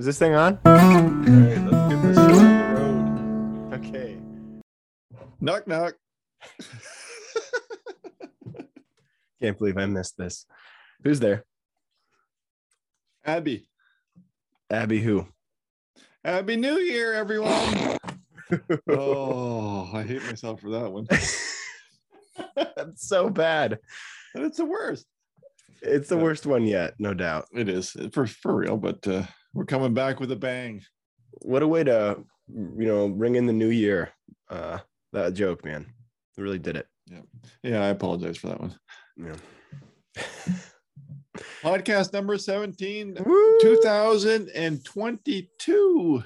Is this thing on? All right, let's get this show on the road. Okay. Knock knock. Can't believe I missed this. Who's there? Abby. Abby who? Happy New Year, everyone. oh, I hate myself for that one. That's so bad. It's the worst. It's the worst one yet, no doubt. It is for for real, but uh, we're coming back with a bang. What a way to, you know, ring in the new year. Uh that joke, man. Really did it. Yeah, yeah, I apologize for that one. Yeah. Podcast number 17, Woo! 2022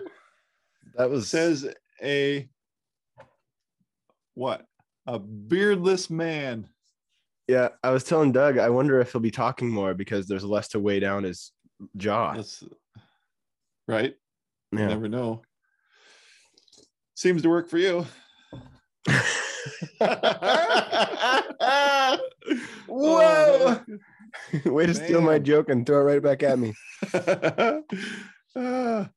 That was says a what? A beardless man. yeah. I was telling Doug, I wonder if he'll be talking more because there's less to weigh down his jaw. That's right. You never know. Seems to work for you. Whoa! Way to steal my joke and throw it right back at me. Ah,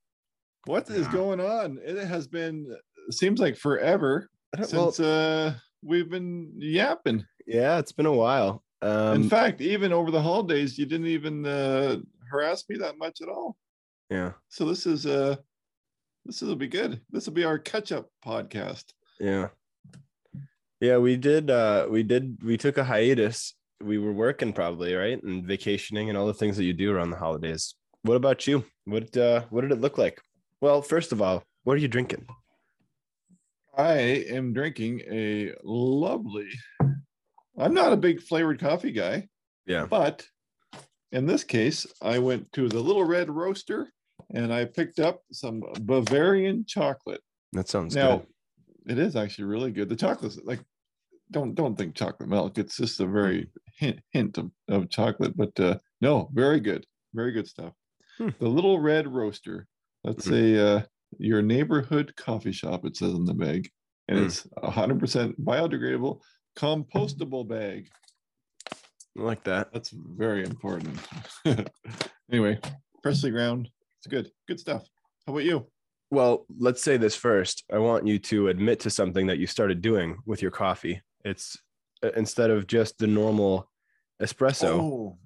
what is Yeah. going on? It has been seems like forever Well, since uh we've been yapping. yeah, it's been a while. Um, In fact, even over the holidays, you didn't even uh harass me that much at all. Yeah, So this is uh this will be good. This will be our catch-up podcast. yeah, yeah. We did. Uh, we did. We took a hiatus. We were working probably right and vacationing and all the things that you do around the holidays. What about you? What uh, What did it look like? Well, first of all, what are you drinking? I am drinking a lovely. I'm not a big flavored coffee guy, Yeah. but in this case, I went to the Little Red Roaster and I picked up some Bavarian chocolate. That sounds now, good. it is actually really good. The chocolate's like, don't don't think chocolate milk. It's just a very hint hint of, of chocolate, but uh, no, very good, very good stuff. Hmm. The Little Red Roaster. That's Mhm. a uh, your neighborhood coffee shop. It says on the bag, and Hmm. it's a hundred percent biodegradable, compostable bag. I like that. That's very important. anyway, freshly ground. It's good, good stuff. How about you? Well, let's say this first. I want you to admit to something that you started doing with your coffee. It's uh, instead of just the normal espresso. Oh.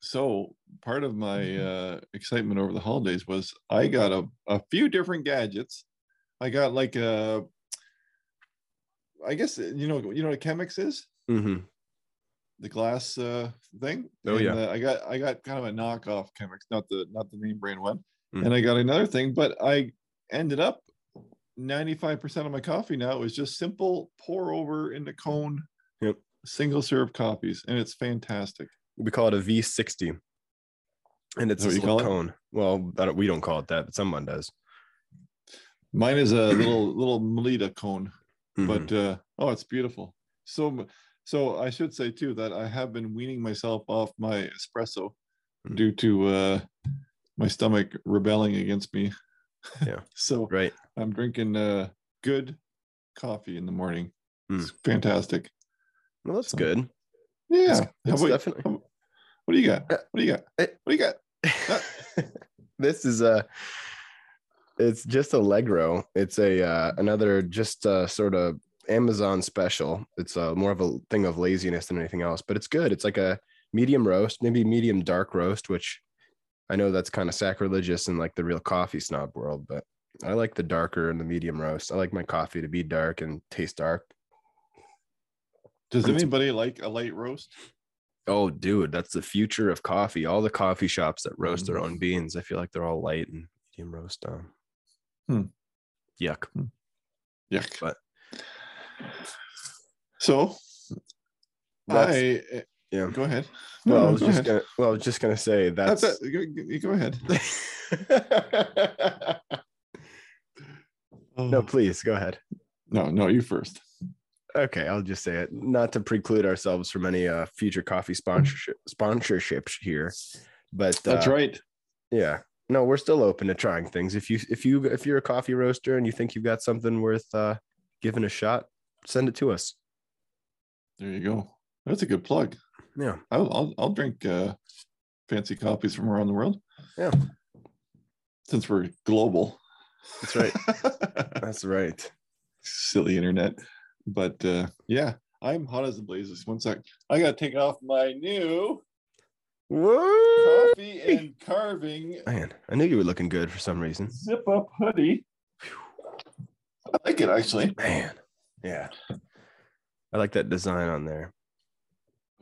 So part of my uh, excitement over the holidays was I got a, a few different gadgets. I got like a, I guess uh, you know you know what a Chemex is, hmm the glass uh, thing. Oh, yeah. uh, I got I got kind of a knockoff Chemex, not the not the name brand one. Mm. And I got another thing, but I ended up 95% of my coffee now is just simple pour over in the cone Yep. single serve coffees, and it's fantastic. We call it a V60. And it's a you call it? cone. Well, don't, we don't call it that, but someone does. Mine is a little little Melitta cone, Mhm. but uh, oh, it's beautiful. So so I should say too that I have been weaning myself off my espresso Mm. due to uh, my stomach rebelling against me. Yeah. so right. I'm drinking uh, good coffee in the morning. Mm. It's fantastic. Well, that's So- good. Yeah. It's- How about- definitely- how- what do you got? Uh, What do you got? What do you got? this is a it's just allegro it's a uh, another just uh, sort of amazon special it's uh, more of a thing of laziness than anything else but it's good it's like a medium roast maybe medium dark roast which i know that's kind of sacrilegious in like the real coffee snob world but i like the darker and the medium roast i like my coffee to be dark and taste dark Does anybody like a light roast? oh dude that's the future of coffee all the coffee shops that roast their Mm. own beans i feel like they're all light and medium roast um Hmm. yuck Yuck. But- So That's- I yeah go ahead. Well, No, I was go just ahead. gonna. Well, I was just gonna say that's. That's you- you Go ahead. no, Oh, please go ahead. no, no, you first. Okay, I'll just say it. Not to preclude ourselves from any uh, future coffee sponsorship sponsorships here, but That's uh, right. Yeah, no, we're still open to trying things. If you if you if you're a coffee roaster and you think you've got something worth uh, giving a shot, send it to us. There you go. That's a good plug. Yeah, I'll I'll, I'll drink uh, fancy coffees from around the world. Yeah. since we're global. That's right. That's right. Silly internet. But uh, yeah, I'm hot as the blazes. One sec. I gotta take off my new Whoa! coffee and carving Man, I knew you were looking good for some reason. zip up hoodie. I like it actually. Man, yeah. I like that design on there.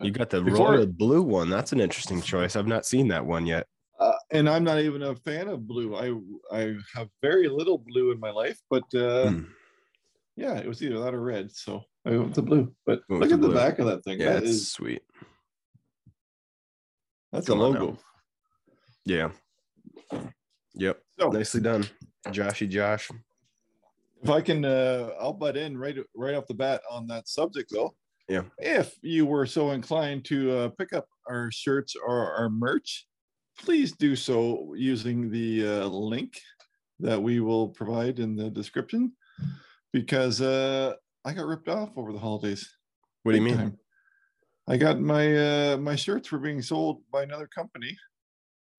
You got the Before- royal blue one. That's an interesting choice. I've not seen that one yet. Uh, and I'm not even a fan of blue. I I have very little blue in my life, but uh, Hmm. yeah, it was either that or red. So I went with the blue. But Went look the at the blue. back of that thing. Yeah, that it's sweet. that's a Come on now. logo. Yeah. Yep. So Nicely done, Joshy Josh. If I can, uh, I'll butt in right right off the bat on that subject though. Yeah. If you were so inclined to uh, pick up our shirts or our merch, please do so using the uh, link that we will provide in the description, because uh, I got ripped off over the holidays. What do you mean? time. I got my uh, my shirts were being sold by another company,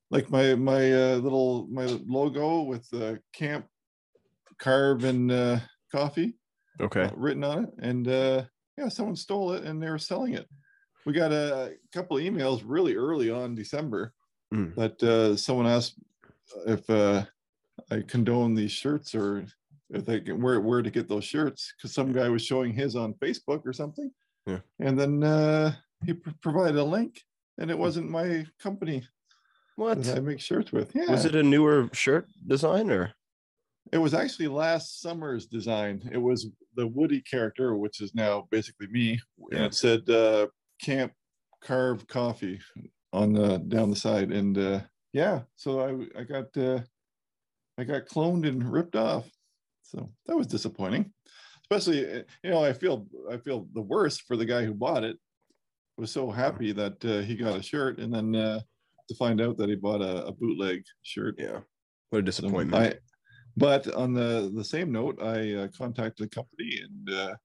like my my uh, little my logo with the camp carve and uh, coffee Okay. uh, written on it, and uh, yeah, someone stole it and they were selling it. We got a couple of emails really early on December Mm. that uh, someone asked if uh, I condone these shirts or if they can, where where to get those shirts because some guy was showing his on Facebook or something. Yeah. And then uh, he pr- provided a link, and it wasn't my company What? I make shirts with. Yeah, Was it a newer shirt design or? It was actually last summer's design. It was the Woody character, which is now basically me, and it said uh, "Camp Carve Coffee" on the down the side. And uh, yeah, so I I got uh, I got cloned and ripped off. So that was disappointing. Especially, uh, you know, I feel I feel the worst for the guy who bought it. Was so happy that uh, he got a shirt, and then uh, to find out that he bought a, a bootleg shirt. Yeah. What a disappointment. But on the the same note, I uh, contacted the company and uh,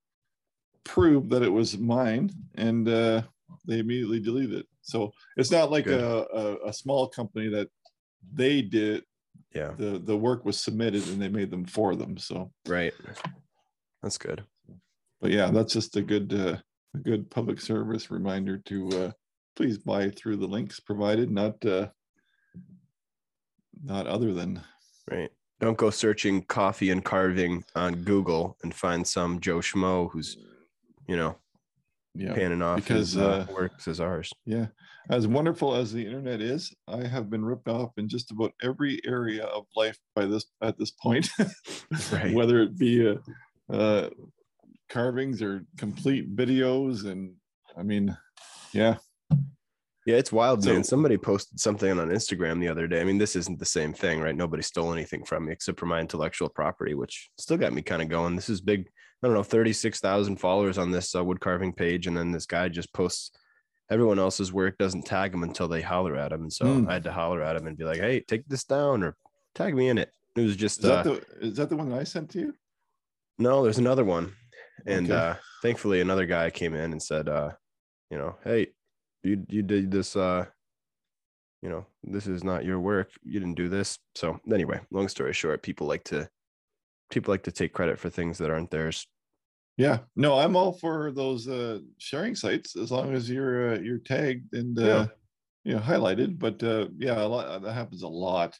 proved that it was mine, and uh, they immediately deleted it. So it's not like a, a a small company that they did yeah. the the work was submitted and they made them for them. So, Right. That's good. but yeah, that's just a good uh, a good public service reminder to uh, please buy through the links provided, not uh, not other than Right. Don't go searching coffee and carving on Google and find some Joe Schmo who's, you know, yeah. panning off because, his uh, uh, works as ours. Yeah. As wonderful as the internet is, I have been ripped off in just about every area of life by this at this point. Right. Whether it be uh, uh, carvings or complete videos. And I mean, yeah. Yeah, it's wild, man. So- Somebody posted something on Instagram the other day. I mean, this isn't the same thing, right? Nobody stole anything from me except for my intellectual property, which still got me kind of going. This is big. I don't know, 36,000 followers on this uh, wood carving page. And then this guy just posts everyone else's work, doesn't tag them until they holler at him. And so Hmm. I had to holler at him and be like, hey, take this down or tag me in it. It was just, Is that uh, the is that the one that I sent to you? no, there's another one. And Okay. uh thankfully another guy came in and said, uh, you know, hey, you you did this uh you know, this is not your work. You didn't do this. So anyway, long story short, people like to people like to take credit for things that aren't theirs. Yeah. No, I'm all for those uh sharing sites as long as you're uh, you're tagged and uh Yeah. you know highlighted. But uh yeah, a lot that happens a lot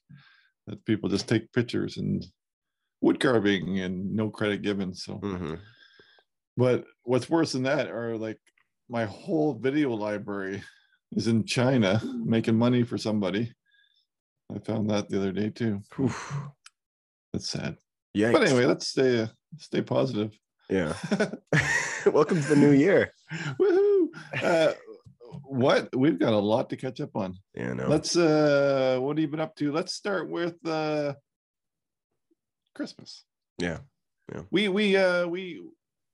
that people just take pictures and wood carving and no credit given. So hmm But what's worse than that are like my whole video library is in China making money for somebody. I found that the other day too. That's sad. Yeah. But anyway, let's stay uh, stay positive. Yeah. Welcome to the new year. Woohoo! Uh, what we've got a lot to catch up on. Yeah, no. Let's uh what have you been up to? Let's start with uh Christmas. Yeah, yeah. We we uh we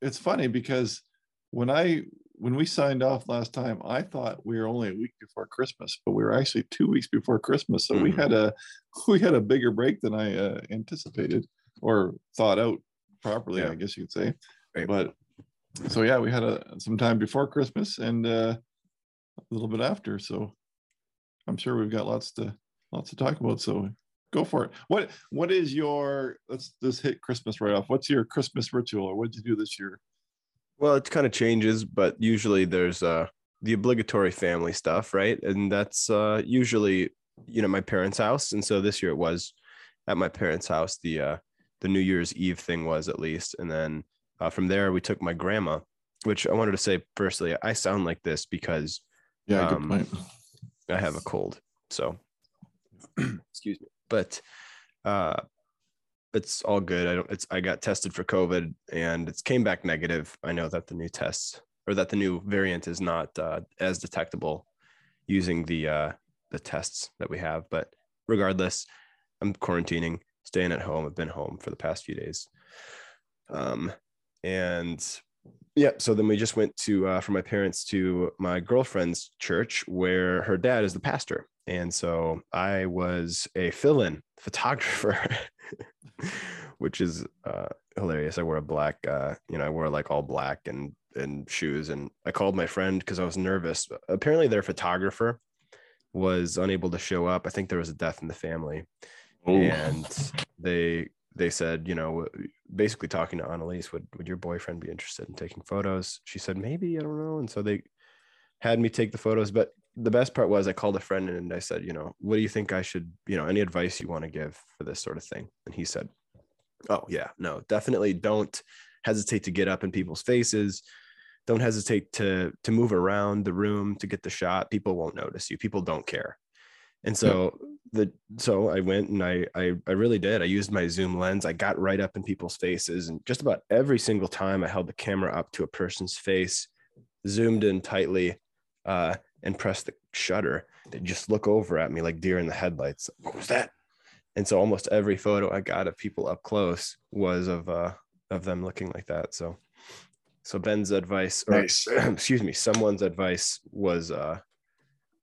it's funny because when I when we signed off last time, I thought we were only a week before Christmas, but we were actually two weeks before Christmas. So we Mhm. had a we had a bigger break than I uh, anticipated or thought out properly, Yeah. I guess you could say. Right. But so yeah, we had a some time before Christmas and uh, a little bit after. So I'm sure we've got lots to lots to talk about. So go for it. What What is your? Let's let's hit Christmas right off. What's your Christmas ritual, or what did you do this year? Well, it kind of changes, but usually there's uh the obligatory family stuff, right? And that's uh usually you know my parents' house, and so this year it was at my parents' house. The uh the New Year's Eve thing was at least, and then uh, from there we took my grandma, which I wanted to say firstly, I sound like this because Yeah, good Um, point. I have a cold, so excuse me. But uh it's all good. I don't it's I got tested for COVID and it's came back negative. I know that the new tests or that the new variant is not uh, as detectable using the uh the tests that we have, but regardless, I'm quarantining, staying at home. I've been home for the past few days. Um and yeah, so then we just went to uh, from my parents to my girlfriend's church where her dad is the pastor. And so I was a fill-in photographer, which is uh, hilarious. I wore a black, uh, you know, I wore like all black and and shoes. And I called my friend because I was nervous. Apparently, their photographer was unable to show up. I think there was a death in the family, Oh, and they they said, you know, basically talking to Annalise, would would your boyfriend be interested in taking photos? She said maybe, I don't know. And so they had me take the photos. But the best part was I called a friend and I said, you know, what do you think I should, you know, any advice you want to give for this sort of thing? And he said, oh yeah, no, definitely don't hesitate to get up in people's faces. Don't hesitate to to move around the room to get the shot. People won't notice you. People don't care. And so the so I went and I, I I really did. I used my zoom lens. I got right up in people's faces, and just about every single time I held the camera up to a person's face, zoomed in tightly, uh, and press the shutter. They just look over at me like deer in the headlights. What was that? And so almost every photo I got of people up close was of uh of them looking like that. So so Ben's advice, or Nice. excuse me, someone's advice was uh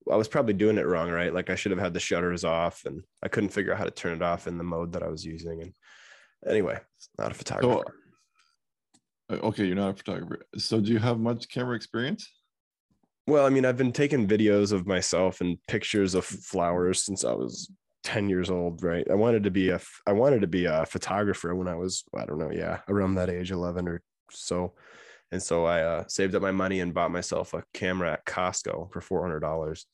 I was probably doing it wrong, right? Like I should have had the shutters off and I couldn't figure out how to turn it off in the mode that I was using. And anyway, not a photographer. uh, okay, you're not a photographer. So, do you have much camera experience? Well, I mean, I've been taking videos of myself and pictures of flowers since I was 10 years old, right? I wanted to be a I wanted to be a photographer when I was, I don't know, yeah, around that age, 11 or so. And so I uh, saved up my money and bought myself a camera at Costco for $400.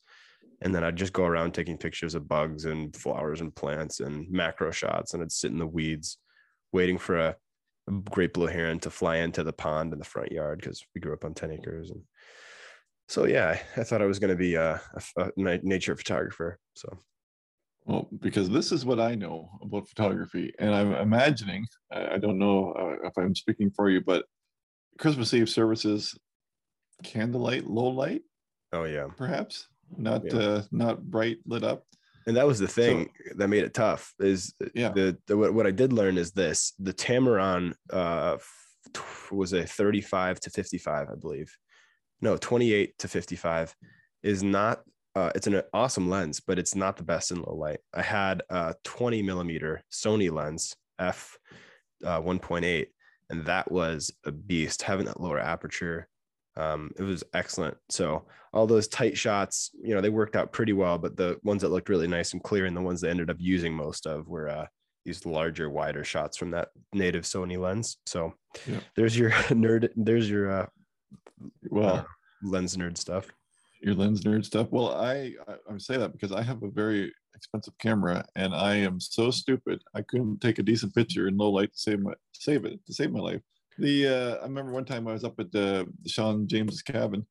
And then I'd just go around taking pictures of bugs and flowers and plants and macro shots. And I'd sit in the weeds waiting for a, a great blue heron to fly into the pond in the front yard because we grew up on 10 acres. And so, yeah, I thought I was going to be a, a, a nature photographer. So, Well, because this is what I know about photography, and I'm imagining, I don't know uh, if I'm speaking for you, but Christmas Eve services, candlelight, low light, oh, yeah. perhaps not Yeah. uh, not bright lit up. and that was the thing that made it tough is Yeah. the, the what, what i did learn is this the Tamron uh was a 35 to 55 i believe no 28 to 55 is not uh it's an awesome lens but it's not the best in low light i had a 20 millimeter sony lens f uh, 1.8 and that was a beast having that lower aperture um, it was excellent. So all those tight shots, you know, they worked out pretty well. But the ones that looked really nice and clear, and the ones that ended up using most of, were uh, these larger, wider shots from that native Sony lens. So Yeah. there's your nerd. There's your uh, Well, lens nerd stuff. your lens nerd stuff. Well, I, I I say that because I have a very expensive camera, and I am so stupid. I couldn't take a decent picture in low light to save my save it to save my life. The uh, I remember one time I was up at uh, Sean James's cabin,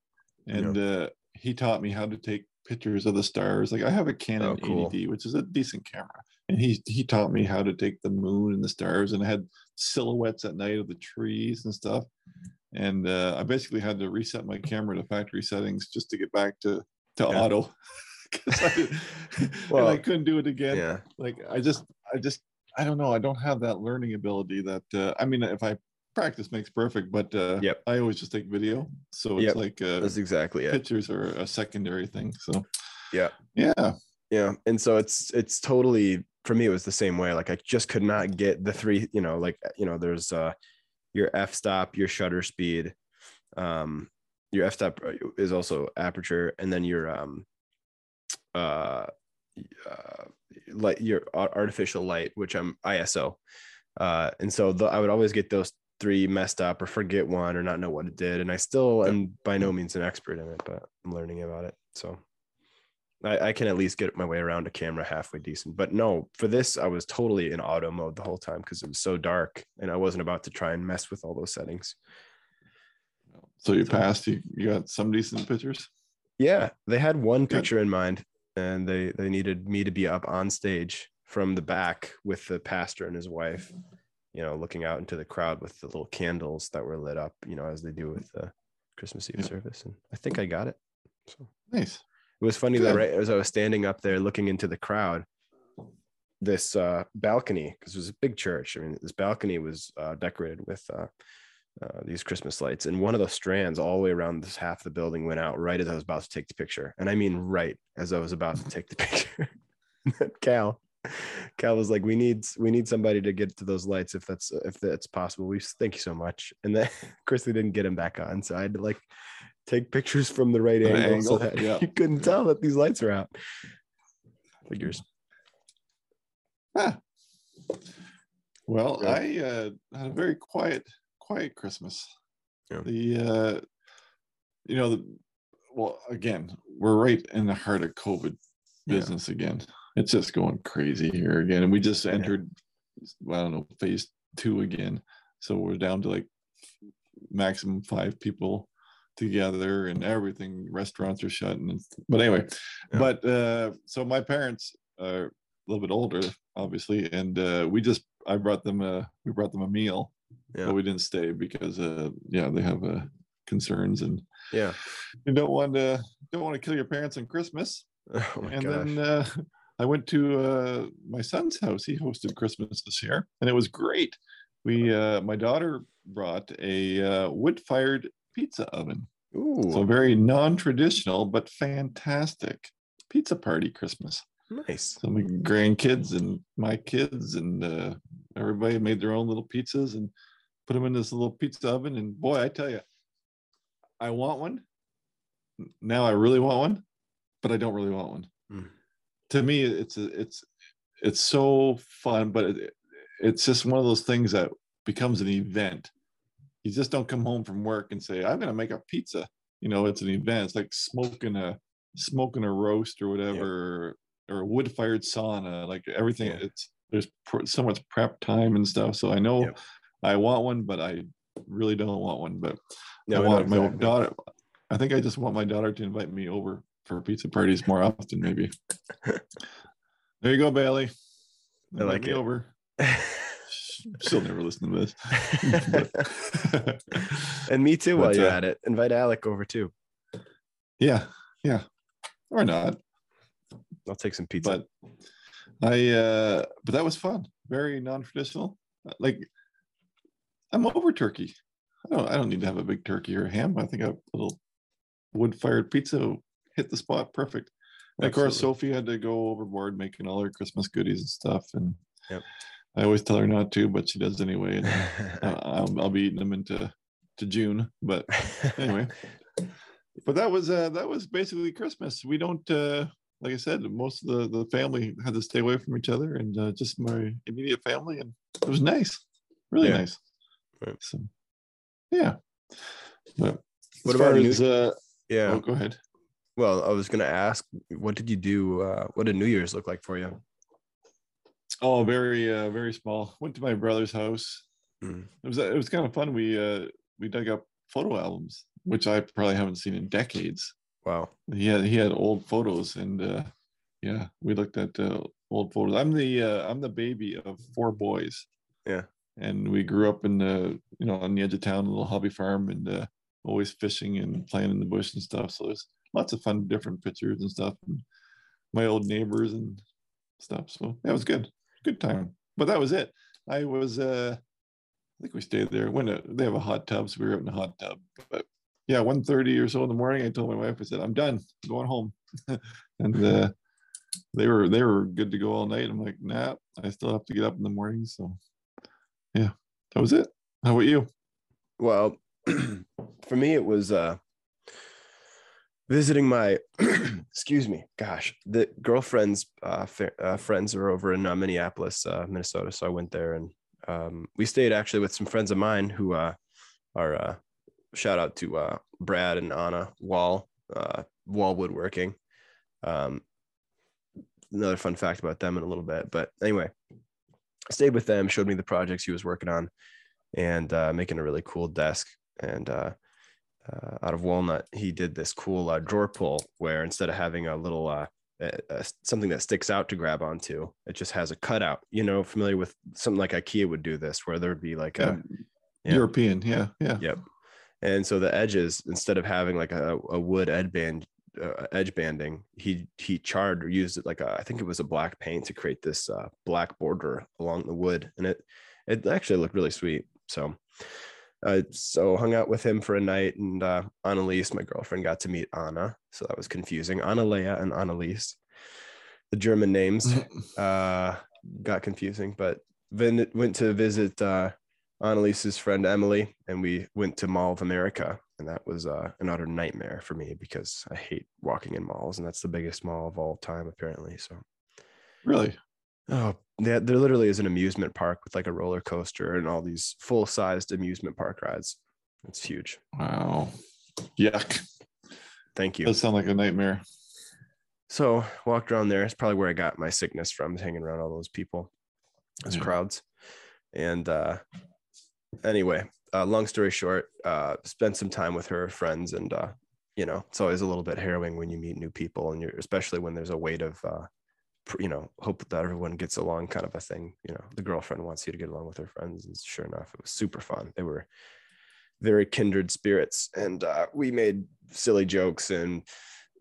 and uh, he taught me how to take pictures of the stars. Like I have a Canon Oh, cool. 80D, which is a decent camera, and he he taught me how to take the moon and the stars, and I had silhouettes at night of the trees and stuff. And uh, I basically had to reset my camera to factory settings just to get back to to Yeah. auto. I, Well, I couldn't do it again. Yeah. Like I just, I just, I don't know. I don't have that learning ability. That uh, I mean, if I practice makes perfect, but uh, Yep. I always just take video. So it's Yep. like uh, That's exactly it. pictures are a secondary thing. So Yeah. yeah, yeah and so it's it's totally for me it was the same way like i just could not get the three you know like you know there's uh your f stop your shutter speed um your f stop is also aperture and then your um uh uh, light your artificial light, which I'm ISO. Uh, and so the, I would always get those three messed up or forget one or not know what it did. And I still am by no means an expert in it, but I'm learning about it. So I, I, can at least get my way around a camera halfway decent. But no, for this, I was totally in auto mode the whole time because it was so dark and I wasn't about to try and mess with all those settings. So you passed, you, you got some decent pictures? Yeah, they had one Good. picture in mind and they they needed me to be up on stage from the back with the pastor and his wife you know looking out into the crowd with the little candles that were lit up you know as they do with the christmas eve yeah. service and i think i got it so nice it was funny Good. that right as i was standing up there looking into the crowd this uh, balcony because it was a big church i mean this balcony was uh, decorated with uh, uh, these Christmas lights, and one of the strands all the way around this half of the building went out right as I was about to take the picture, and I mean right as I was about to take the picture. Cal, Cal was like, "We need we need somebody to get to those lights if that's if that's possible." We thank you so much, and then Chrisley didn't get him back on, so I had to like take pictures from the right angle, angle, so that yeah. you couldn't tell that these lights are out. Figures. Ah. Well, I uh, had a very quiet quiet Christmas. Yeah. The uh, you know, the well, again, we're right in the heart of COVID business yeah. again. It's just going crazy here again, and we just entered, yeah. I don't know, phase two again. So we're down to like maximum five people together, and everything. Restaurants are shut, and but anyway, yeah. but uh, so my parents are a little bit older, obviously, and uh, we just I brought them a we brought them a meal yeah. but we didn't stay because uh yeah they have uh concerns and yeah you don't want to don't want to kill your parents on christmas oh and gosh. then uh i went to uh my son's house he hosted christmas this year and it was great we uh my daughter brought a uh, wood-fired pizza oven Ooh. so very non-traditional but fantastic pizza party christmas Nice. So my grandkids and my kids and uh, everybody made their own little pizzas and put them in this little pizza oven. And boy, I tell you, I want one. Now I really want one, but I don't really want one. Mm. To me, it's a, it's it's so fun, but it, it's just one of those things that becomes an event. You just don't come home from work and say, "I'm going to make a pizza." You know, it's an event. It's like smoking a smoking a roast or whatever, or a wood fired sauna like everything yeah. it's there's pr- so much prep time and stuff so i know yep. i want one but i really don't want one but no, i want exactly. my daughter i think i just want my daughter to invite me over for pizza parties more often maybe there you go bailey i like it over she'll never listen to this and me too while you're uh, at it invite alec over too yeah yeah or not I'll take some pizza. But I, uh, but that was fun. Very non-traditional. Like I'm over turkey. I don't, I don't need to have a big turkey or a ham. I think a little wood-fired pizza hit the spot perfect. Of course, Sophie had to go overboard making all her Christmas goodies and stuff. And yep. I always tell her not to, but she does anyway. And I'll, I'll be eating them into to June. But anyway, but that was uh, that was basically Christmas. We don't uh, like I said, most of the, the family had to stay away from each other and uh, just my immediate family. And it was nice, really yeah. nice. Right. So, yeah. But what about as, uh, yeah. Oh, go ahead. Well, I was going to ask, what did you do? Uh, what did New Year's look like for you? Oh, very, uh, very small. Went to my brother's house. Mm. It was, it was kind of fun. We, uh, we dug up photo albums, which I probably haven't seen in decades. Wow. He had he had old photos, and uh, yeah, we looked at uh, old photos. I'm the uh, I'm the baby of four boys. Yeah. And we grew up in the you know on the edge of town, a little hobby farm, and uh, always fishing and playing in the bush and stuff. So there's lots of fun, different pictures and stuff. And my old neighbors and stuff. So that was good, good time. But that was it. I was uh I think we stayed there. When uh, they have a hot tub, so we were out in a hot tub. But yeah, 1.30 or so in the morning, I told my wife, I said, I'm done, I'm going home. and uh, they were they were good to go all night. I'm like, nah, I still have to get up in the morning. So yeah, that was it. How about you? Well, for me, it was uh visiting my excuse me gosh the girlfriend's uh, uh, friends are over in uh, minneapolis uh, minnesota. So i went there and um, we stayed actually with some friends of mine who uh, are uh, shout out to brad and anna wall wall woodworking. Um, another fun fact about them in a little bit but anyway stayed with them showed me the projects he was working on and making a really cool desk and uh, out of walnut, he did this cool uh, drawer pull where instead of having a little uh, something that sticks out to grab onto, it just has a cutout. You know, familiar with something like IKEA would do this, where there would be like yeah. a yeah. European, yeah, yeah, yep. And so the edges, instead of having like a, a wood edge band, uh, edge banding, he he charred or used it like a, I think it was a black paint to create this uh, black border along the wood, and it it actually looked really sweet. So uh, so hung out with him for a night and uh, Annalise, my girlfriend, got to meet Anna. So that was confusing. Annalea and Annalise, the German names uh, got confusing, but then went to visit uh, Annalise's friend Emily and we went to Mall of America. And that was uh, an utter nightmare for me because I hate walking in malls and that's the biggest mall of all time, apparently. So really? Oh, there literally is an amusement park with like a roller coaster and all these full sized amusement park rides. It's huge. Wow. Yuck. Thank you. That sounds like a nightmare. So walked around there. It's probably where I got my sickness from, hanging around all those people, those yeah. crowds. And uh, anyway, uh, long story short, uh, spent some time with her friends, and uh, you know, it's always a little bit harrowing when you meet new people, and you're especially when there's a weight of uh, you know hope that everyone gets along kind of a thing you know the girlfriend wants you to get along with her friends and sure enough it was super fun. They were very kindred spirits and uh, we made silly jokes and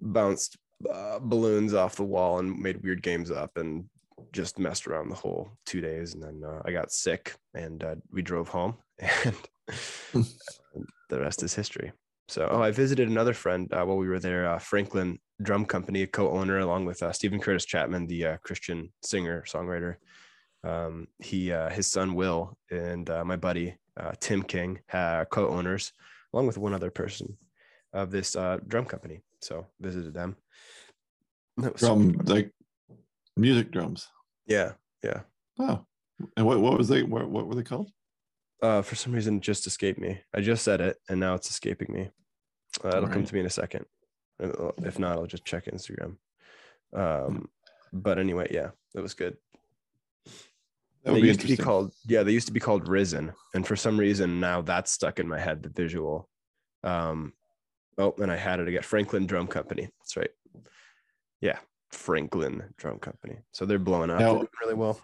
bounced uh, balloons off the wall and made weird games up and just messed around the whole two days and then uh, i got sick and uh, we drove home and the rest is history so, oh, I visited another friend uh, while we were there, uh, Franklin Drum Company, a co-owner, along with uh, Steven Curtis Chapman, the uh, Christian singer songwriter. Um, he, uh, his son Will, and uh, my buddy Tim King, co-owners, along with one other person of this drum company. So, visited them. Drum, like music drums. Yeah, yeah. Oh, and what what was they? What, what were they called? Uh, for some reason just escaped me. I just said it and now it's escaping me. Uh, it'll right. come to me in a second. If not, I'll just check Instagram. Um, but anyway, yeah, it was good. That they used to be called, yeah, they used to be called Risen, and for some reason now that's stuck in my head. The visual. Um, oh, and I had it again. Franklin Drum Company. That's right. Yeah, Franklin Drum Company. So they're blowing up now, really well.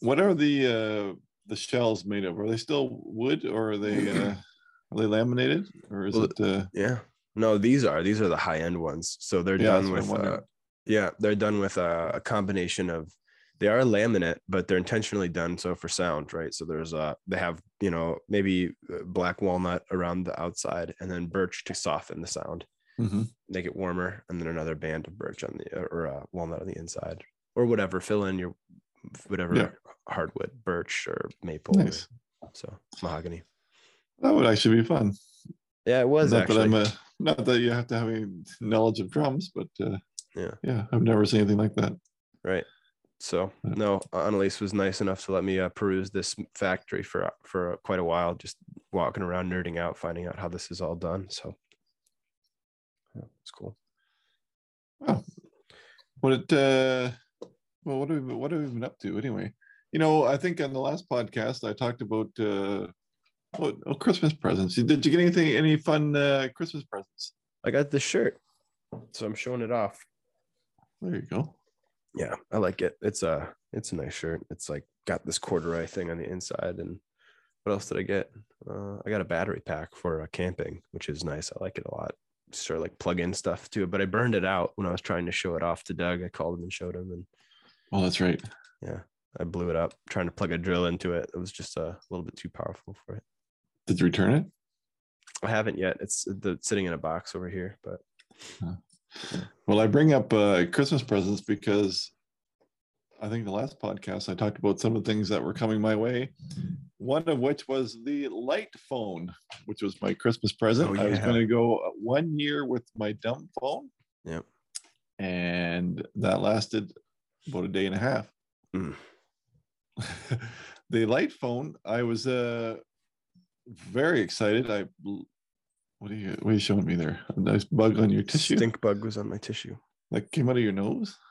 What are the uh, the shells made of? Are they still wood or are they uh, are they laminated or is well, it? Uh... Yeah, no, these are these are the high end ones. So they're yeah, done with uh, yeah, they're done with a, a, combination of they are laminate, but they're intentionally done so for sound, right? So there's uh they have you know maybe uh, black walnut around the outside and then birch to soften the sound. Mm-hmm. Make it warmer, and then another band of birch on the or uh, walnut on the inside, or whatever. Fill in your whatever yeah. hardwood, birch or maple. Nice. Or, so mahogany. That would actually be fun. Yeah, it was. Not actually. that I'm a, not that you have to have any knowledge of drums, but uh, yeah, yeah, I've never seen anything like that. Right. So no, Annalise was nice enough to let me uh, peruse this factory for for quite a while, just walking around, nerding out, finding out how this is all done. So yeah, it's cool. Well, What it uh, well, what have we, what have we been up to anyway? You know, I think on the last podcast I talked about uh, oh, oh Christmas presents. Did you get anything? Any fun uh, Christmas presents? I got this shirt, so I'm showing it off. There you go. Yeah, I like it. It's a it's a nice shirt. It's like got this corduroy thing on the inside, and what else did I get? Uh, I got a battery pack for uh, camping, which is nice. I like it a lot. Sort of like plug in stuff too, but I burned it out when I was trying to show it off to Doug. I called him and showed him, and Oh, that's right. Yeah. I blew it up trying to plug a drill into it. It was just a little bit too powerful for it. Did you return it? I haven't yet. It's the, sitting in a box over here, but. Well, I bring up uh, Christmas presents because I think the last podcast I talked about some of the things that were coming my way, one of which was the light phone, which was my Christmas present. Oh, I was going to go one year with my dumb phone, Yep. and that lasted about a day and a half. Mm. the light phone, I was uh very excited. I what are you what are you showing me there? A nice bug on your tissue Stink bug was on my tissue. that came out of your nose.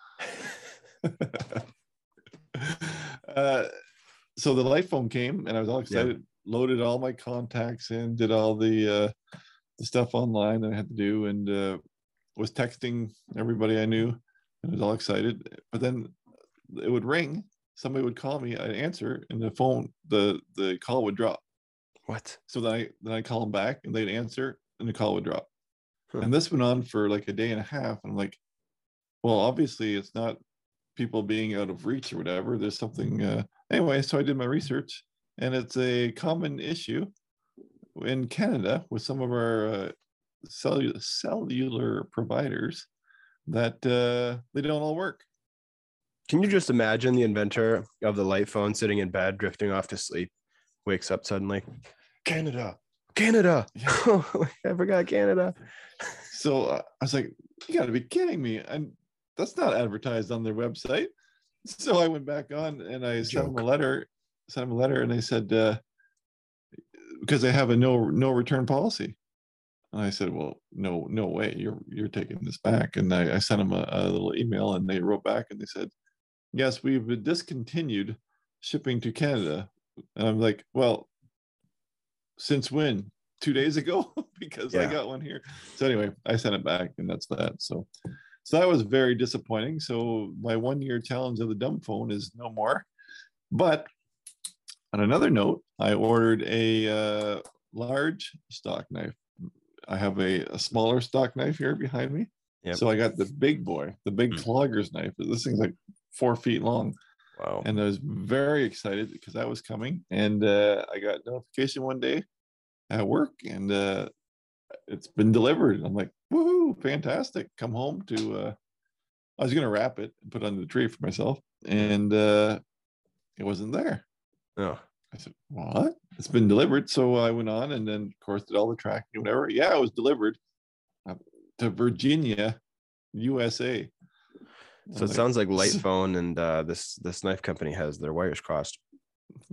uh, so the light phone came, and I was all excited. Loaded all my contacts in, did all the uh, the stuff online that I had to do, and uh, was texting everybody I knew, and was all excited. But then it would ring. Somebody would call me. I'd answer, and the phone the the call would drop. What? So then I then I call them back, and they'd answer, and the call would drop. Huh. And this went on for like a day and a half. And I'm like, well, obviously it's not people being out of reach or whatever. There's something uh, anyway. So I did my research, and it's a common issue in Canada with some of our uh, cellular cellular providers that uh, they don't all work. Can you just imagine the inventor of the light phone sitting in bed, drifting off to sleep, wakes up suddenly, Canada, Canada. I forgot Canada. So uh, I was like, you got to be kidding me. And that's not advertised on their website. So I went back on and I sent them a letter, sent them a letter, and they said, uh, because they have a no no return policy. And I said, well, no, no way, you're you're taking this back. And I, I sent them a, a little email, and they wrote back and they said, yes, we've discontinued shipping to Canada. And I'm like, well, since when? Two days ago, because I got one here. So anyway, I sent it back, and that's that. So, so that was very disappointing. So my one year challenge of the dumb phone is no more. But on another note, I ordered a uh, large stock knife. I have a, a smaller stock knife here behind me. Yep. So I got the big boy, the big Mm. clogger's knife. This thing's like four feet long Wow. and I was very excited because that was coming. And uh, I got notification one day at work, and uh, it's been delivered. I'm like, woohoo, fantastic! Come home to. Uh, I was gonna wrap it and put it under the tree for myself, and uh, it wasn't there. Oh, I said, "What? It's been delivered." So I went on, and then of course did all the tracking, and whatever. Yeah, it was delivered uh, to Virginia, USA. I'm so it like, sounds like light phone and uh, this this knife company has their wires crossed.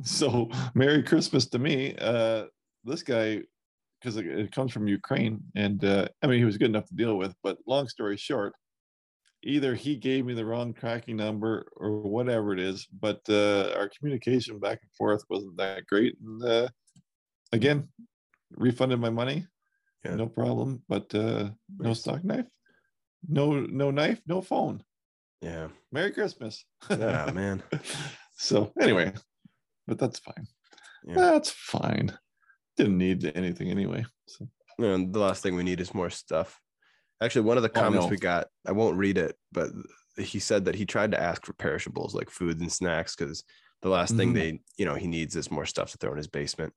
so merry christmas to me uh this guy because it, it comes from ukraine and uh i mean he was good enough to deal with but long story short either he gave me the wrong tracking number or whatever it is but uh our communication back and forth wasn't that great and uh again refunded my money Yeah. no problem but uh no stock knife no no knife no phone Yeah. merry christmas Yeah, man. so anyway but that's fine Yeah. that's fine didn't need anything anyway so know, the last thing we need is more stuff. Actually, one of the Oh, comments no. we got, I won't read it, but he said that he tried to ask for perishables like food and snacks because the last thing Mhm. they, you know, he needs is more stuff to throw in his basement.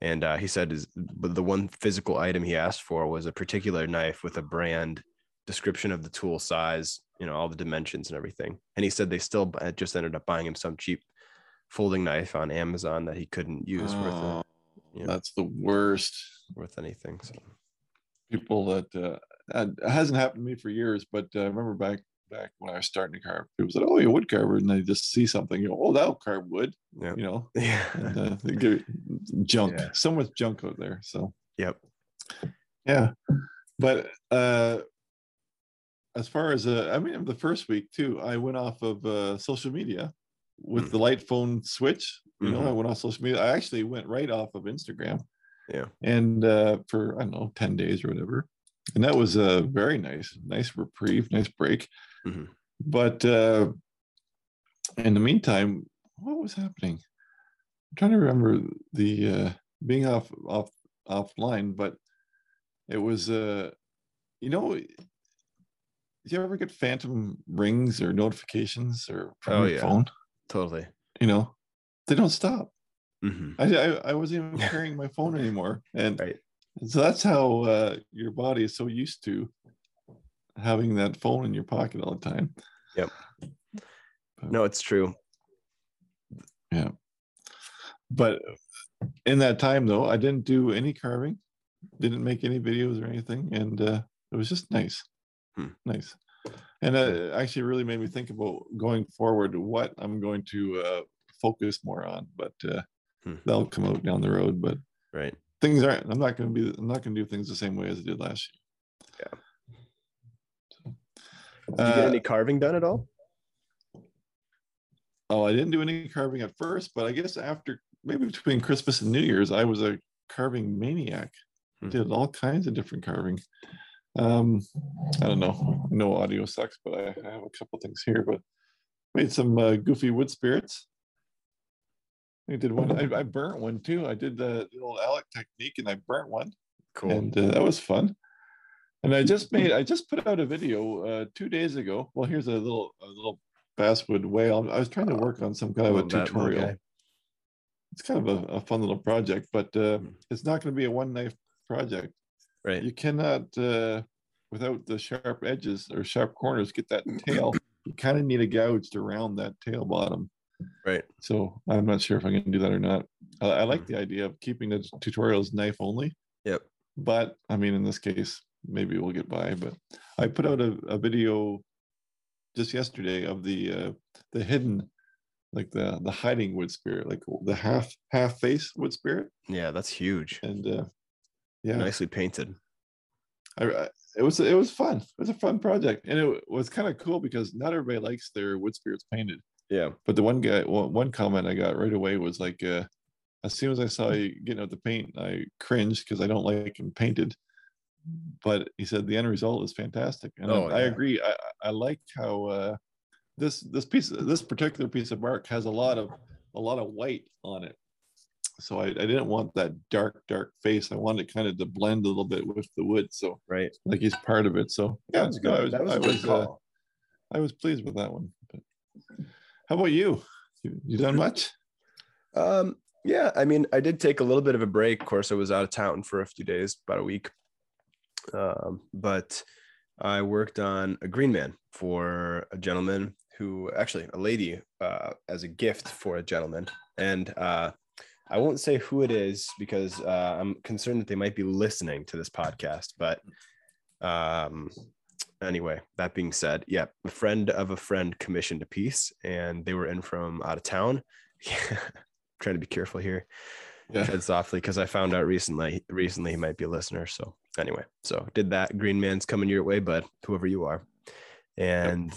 And uh, he said is but the one physical item he asked for was a particular knife with a brand description of the tool size, you know, all the dimensions and everything. And he said they still just ended up buying him some cheap folding knife on Amazon that he couldn't use worth Oh, a, yeah. that's the worst worth anything. So people that uh it hasn't happened to me for years but uh, i remember back back when i was starting to carve people said oh you wood carver and they just see something you go oh that'll carve wood yeah, you know yeah, and, uh, they give junk Yeah. so much junk out there so yep. yeah but uh as far as uh i mean the first week too i went off of uh social media with Mm. the light phone switch you know Mhm. i went off social media i actually went right off of instagram Yeah. and uh for i don't know 10 days or whatever and that was a very nice nice reprieve nice break Mhm. but uh in the meantime what was happening i'm trying to remember the uh being off off offline but it was uh you know do you ever get phantom rings or notifications or from Oh, your yeah. phone Totally. you know they don't stop hmm I, I I wasn't even carrying my phone anymore, and Right. so that's how uh, your body is so used to having that phone in your pocket all the time. Yep. No, it's true. Yeah, but in that time though, I didn't do any carving, didn't make any videos or anything, and uh, it was just nice, Hmm. nice. And uh, it actually really made me think about going forward what I'm going to uh, focus more on, but uh, Hmm. that'll come out down the road. But Right. things aren't. I'm not going to be. I'm not going to do things the same way as I did last year. Yeah. Did you get Uh, any carving done at all? Oh, I didn't do any carving at first, but I guess after maybe between Christmas and New Year's, I was a carving maniac. Hmm. Did all kinds of different carving. Um, I don't know. No audio sucks, but I, I have a couple things here. But made some uh, goofy wood spirits. I did one. I, I burnt one too. I did the, the old Alec technique, and I burnt one Cool. and uh, that was fun. And I just made, I just put out a video uh, two days ago. Well, here's a little, a little basswood whale. I was trying to work on some kind of a tutorial. okay. It's kind of a, a fun little project, but uh, Mhm. it's not going to be a one knife project. Right. You cannot, uh, without the sharp edges or sharp corners, get that tail. You kind of need a gouge to round that tail bottom. Right. So I'm not sure if I can do that or not. I, I like Mhm. the idea of keeping the tutorials knife only Yep. but I mean, in this case, maybe we'll get by. But I put out a, a video just yesterday of the uh, the hidden, like the the hiding wood spirit, like the half half face wood spirit, Yeah, that's huge. and uh, yeah, Nicely painted. I, I, it was it was fun. It was a fun project, and it was kind of cool because not everybody likes their wood spirits painted. Yeah. But the one guy, one, one comment I got right away was like, uh, as soon as I saw you getting out the paint, I cringed because I don't like him painted. But he said the end result is fantastic, and I- Oh, I yeah. agree. I, I I like how uh, this this piece this particular piece of bark has a lot of a lot of white on it. So I, I didn't want that dark dark face. I wanted kind of to blend a little bit with the wood. So Right. like he's part of it. So yeah, That was no, I good. was, That was I good was, uh. I was pleased with that one. But how about you? You, you done much? Um, yeah, I mean, I did take a little bit of a break. Of course, I was out of town for a few days, about a week. Um, but I worked on a green man for a gentleman who actually a lady uh, as a gift for a gentleman. And uh, I won't say who it is because uh, I'm concerned that they might be listening to this podcast. But um, anyway, that being said, yeah, a friend of a friend commissioned a piece and they were in from out of town. trying to be careful here Yeah. tread softly because I found out recently recently he might be a listener. So anyway, so did that. Green Man's coming your way, bud, whoever you are. And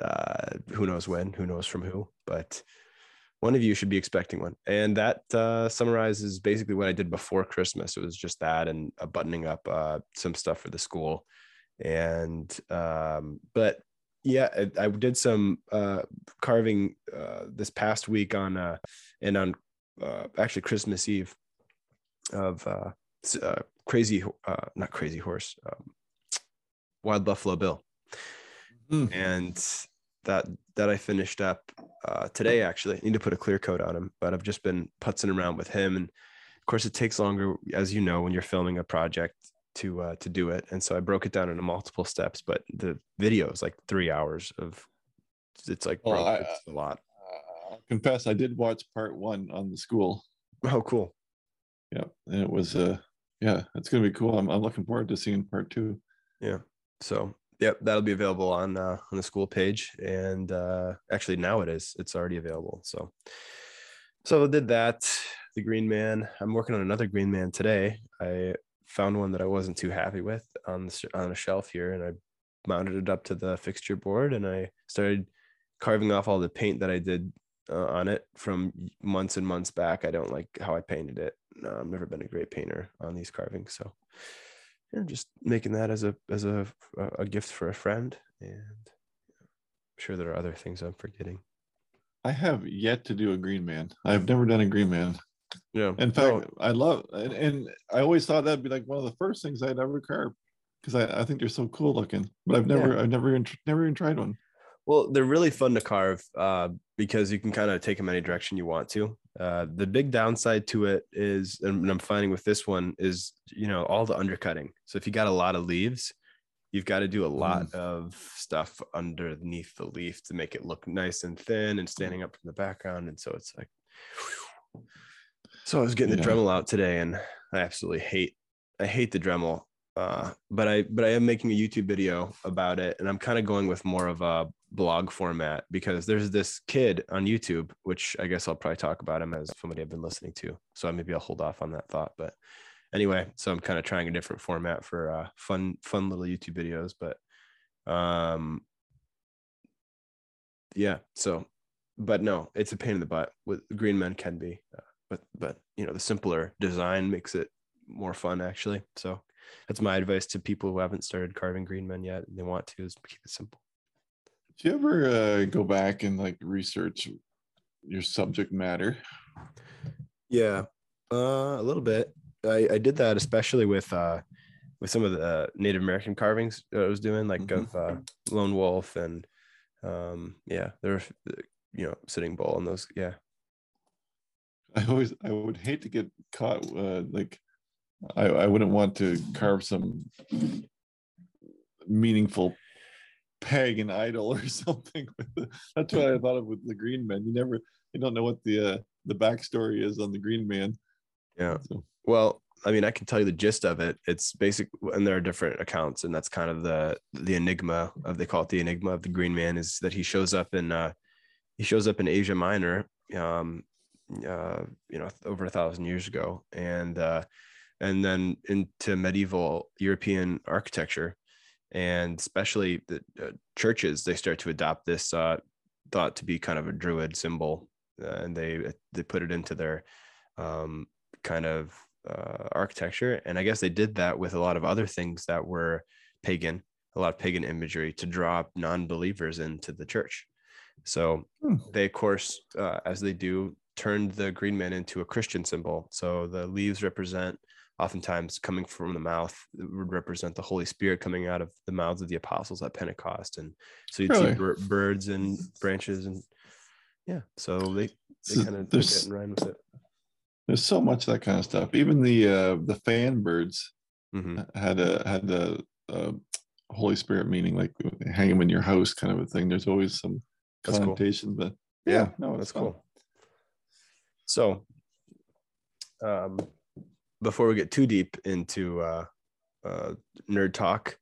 uh who knows when, who knows from who, but one of you should be expecting one. And that uh summarizes basically what I did before Christmas. It was just that and uh, buttoning up uh some stuff for the school. And um, but yeah, I, I did some uh carving uh this past week on uh and on uh, actually Christmas Eve of uh, uh crazy uh not crazy horse um, wild buffalo bill. Mm. and that that I finished up uh today actually. I need to put a clear coat on him but I've just been putzing around with him. And of course it takes longer as you know when you're filming a project to uh to do it and so I broke it down into multiple steps but the video is like three hours of it's like Well, bro, I- it's a lot I'll confess, I did watch part one on the school. oh cool Yeah, and it was uh, yeah, it's gonna be cool. I'm I'm looking forward to seeing part two. Yeah. So yep, that'll be available on uh, on the school page, and uh, actually now it is. It's already available. So so I did that. The Green Man. I'm working on another Green Man today. I found one that I wasn't too happy with on the, on a shelf here, and I mounted it up to the fixture board, and I started carving off all the paint that I did uh, on it from months and months back. I don't like how I painted it. No, I've never been a great painter on these carvings, so yeah, just making that as a as a a gift for a friend, and I'm sure there are other things I'm forgetting. I have yet to do a green man. I've never done a green man. Yeah, In fact, I love and, and I always thought that'd be like one of the first things I'd ever carve because I, I think they're so cool looking. But I've never I've never even, never even tried one. Well, they're really fun to carve uh, because you can kind of take them any direction you want to. Uh, the big downside to it is, and I'm finding with this one is, you know, all the undercutting. So if you got a lot of leaves, you've got to do a lot of stuff underneath the leaf to make it look nice and thin and standing up from the background. And so it's like, So I was getting the Yeah. Dremel out today, and I absolutely hate I hate the Dremel. Uh, but I but I am making a YouTube video about it, and I'm kind of going with more of a blog format because there's this kid on YouTube, which I guess I'll probably talk about him as somebody I've been listening to. So maybe I'll hold off on that thought. But anyway, so I'm kind of trying a different format for uh, fun fun little YouTube videos. But um, yeah. So, but no, it's a pain in the butt. With Green Men can be, uh, but but you know the simpler design makes it more fun actually. So that's my advice to people who haven't started carving green men yet and they want to is keep it simple. Do you ever uh, go back and like research your subject matter? Yeah, uh, a little bit. I, I did that especially with uh, with some of the uh, Native American carvings that I was doing, like Mhm. of uh, lone wolf and um, yeah, there were you know sitting bull and those. Yeah, I always I would hate to get caught uh, like I, I wouldn't want to carve some meaningful pagan idol or something. That's what I thought of with the Green Man. You never you don't know what the uh, the backstory is on the Green Man. yeah. So, Well, I mean, I can tell you the gist of it. It's basic, and there are different accounts, and that's kind of the the enigma of they call it the enigma of the Green Man is that he shows up in uh, he shows up in Asia Minor, um, uh, you know, over a thousand years ago, and uh, and then into medieval European architecture, and especially the uh, churches, they start to adopt this uh, thought to be kind of a druid symbol, uh, and they they put it into their um, kind of uh, architecture. And I guess they did that with a lot of other things that were pagan, a lot of pagan imagery to draw non believers into the church. So Hmm. they, of course, uh, as they do, turned the green man into a Christian symbol. So the leaves represent, oftentimes coming from the mouth, would represent the Holy Spirit coming out of the mouths of the apostles at Pentecost. And so you'd Really? see bir- birds and branches and yeah. So they, they so kind of there's and ran with it. there's so much of that kind of stuff. Even the uh, the fan birds hmm had a had a, a Holy Spirit meaning, like hang them in your house kind of a thing. There's always some That's cool. but Yeah, yeah, no, that's fun. cool. So, um, before we get too deep into uh, uh, nerd talk,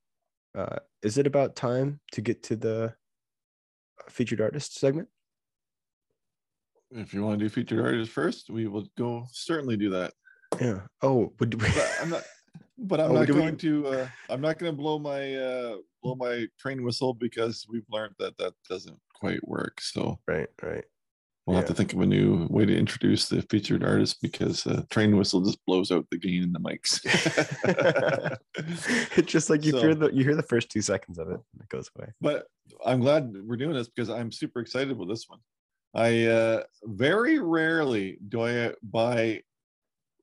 uh, is it about time to get to the featured artist segment? If you want to do featured artists first, we will go certainly do that. Yeah. Oh, would we, But I'm not. But I'm Oh, not do we- going to. Uh, I'm not going to blow my uh, blow my train whistle because we've learned that that doesn't quite work. So right, right. We'll have to think of a new way to introduce the featured artist because uh, train whistle just blows out the gain in the mics. it's just like you So- hear the you hear the first two seconds of it, and it goes away. but I'm glad we're doing this because I'm super excited with this one. I uh, very rarely do I buy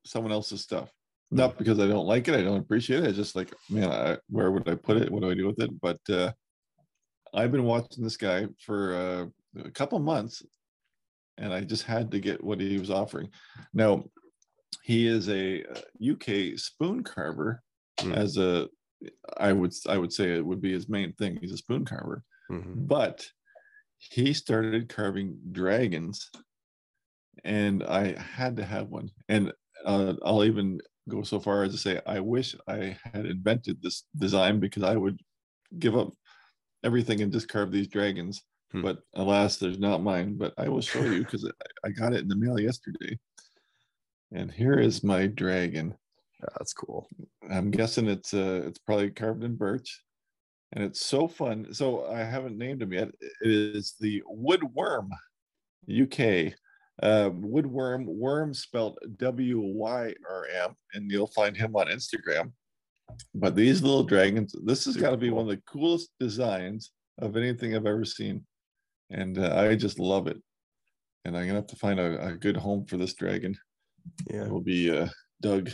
someone else's stuff. Not because I don't like it, I don't appreciate it. It's just like, man, I, where would I put it? What do I do with it? But uh, I've been watching this guy for uh, a couple months, and I just had to get what he was offering. Now, he is a uh, UK spoon carver. Hmm. As a, I would I would say it would be his main thing. He's a spoon carver Mhm. but he started carving dragons and i had to have one and uh, i'll even go so far as to say i wish i had invented this design because i would give up everything and just carve these dragons Hmm. but alas there's not mine but i will show you because I, I got it in the mail yesterday and here is my dragon that's cool. I'm guessing it's uh it's probably carved in birch, and it's so fun. So I haven't named him yet. It is the Woodwyrm, UK. Uh, Woodwyrm, worm spelled W Y R M, and you'll find him on Instagram. But these little dragons, this has got to be one of the coolest designs of anything I've ever seen, and uh, I just love it. And I'm gonna have to find a, a good home for this dragon. Yeah. It will be uh, Doug,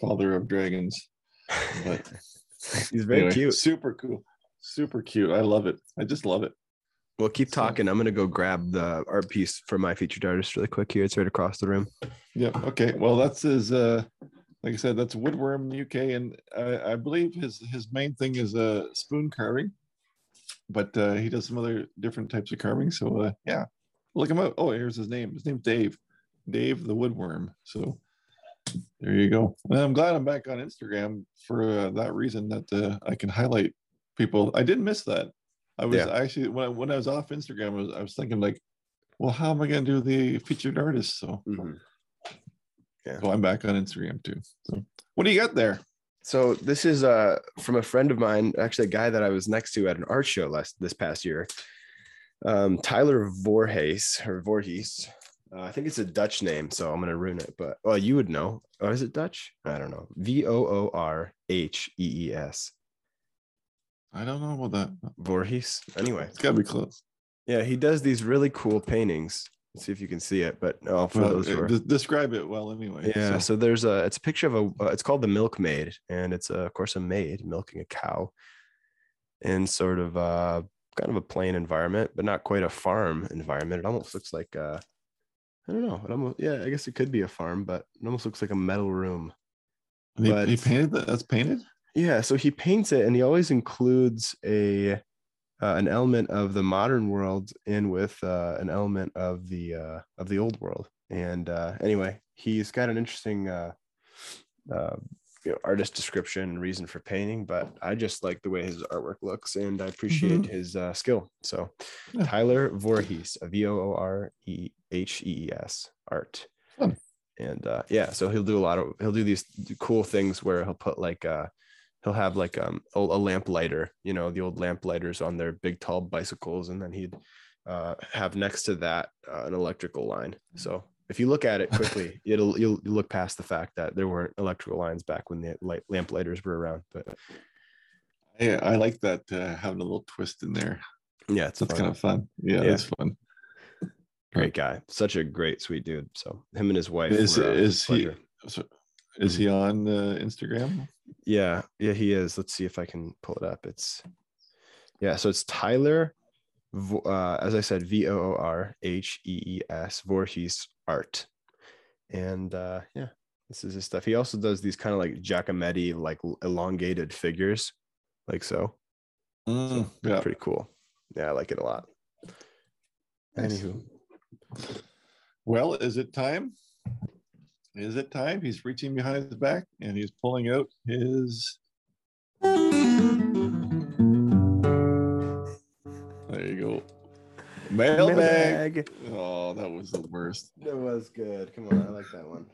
father of dragons. But He's very Anyway, cute. Super cool. Super cute. I love it. I just love it. Well, keep So- talking. I'm gonna go grab the art piece for my featured artist really quick here. It's right across the room. Yep. Okay. Well, that's his. Uh, like I said, that's Woodwyrm UK, and I, I believe his his main thing is uh, spoon carving, but uh, he does some other different types of carving. So uh, yeah, look him up. Oh, here's his name. His name's Dave. Dave the Woodwyrm. So there you go. And I'm glad I'm back on Instagram for uh, that reason that uh, I can highlight people. I didn't miss that. I was Yeah. actually when I, when I was off Instagram, I was, I was thinking like, well, how am I going to do the featured artists? So, Mhm. so I'm back on Instagram too. So what do you got there? So this is uh from a friend of mine, actually a guy that I was next to at an art show last this past year. Um, Tyler Voorhees or Voorhees. Uh, I think it's a Dutch name, so I'm gonna ruin it. But well, you would know. Or is it Dutch? I don't know. V O O R H E E S. I don't know about that. Voorhees. Anyway, It's got to be close. yeah, he does these really cool paintings. See if you can see it. But no, for Well, those who uh, are- describe it well anyway. Yeah, So, so there's a it's a picture of a uh, it's called the milkmaid, and it's uh, of course a maid milking a cow in sort of a, kind of a plain environment, but not quite a farm environment. It almost looks like a, I don't know. It almost yeah, I guess it could be a farm, but it almost looks like a metal room. he, he painted that. That's painted. Yeah, so he paints it, and he always includes a uh, an element of the modern world in with uh, an element of the uh, of the old world. And uh, anyway, he's got an interesting uh, uh, you know, artist description and reason for painting, but I just like the way his artwork looks, and I appreciate his uh, skill. So, Yeah. Tyler Voorhees, V O O R E H E E S, art. Fun. And uh, yeah, so he'll do a lot of he'll do these cool things where he'll put like uh he'll have like um a, a lamp lighter, you know, the old lamp lighters on their big tall bicycles, and then he'd uh, have next to that uh, an electrical line. So if you look at it quickly, it'll you'll, you'll look past the fact that there weren't electrical lines back when the light lamp lighters were around. But Yeah, I like that uh, having a little twist in there. yeah, it's That's fun. kind of fun. Yeah, Yeah. that's fun. great guy, such a great sweet dude. So him and his wife Is were, uh, is he pleasure. is he on uh, Instagram? Yeah, yeah, he is. Let's see if I can pull it up. It's yeah, so it's Tyler, uh, as I said, V O O R H E E S Voorhees Art, and uh, yeah, this is his stuff. He also does these kind of like Giacometti, like elongated figures, like so. Mm, yeah. Pretty cool. Yeah, I like it a lot. Nice. Anywho, Well, is it time? Is it time? He's reaching behind his back and he's pulling out his. There you go. Mailbag. Mailbag. Oh, that was the worst. That was good. Come on, I like that one.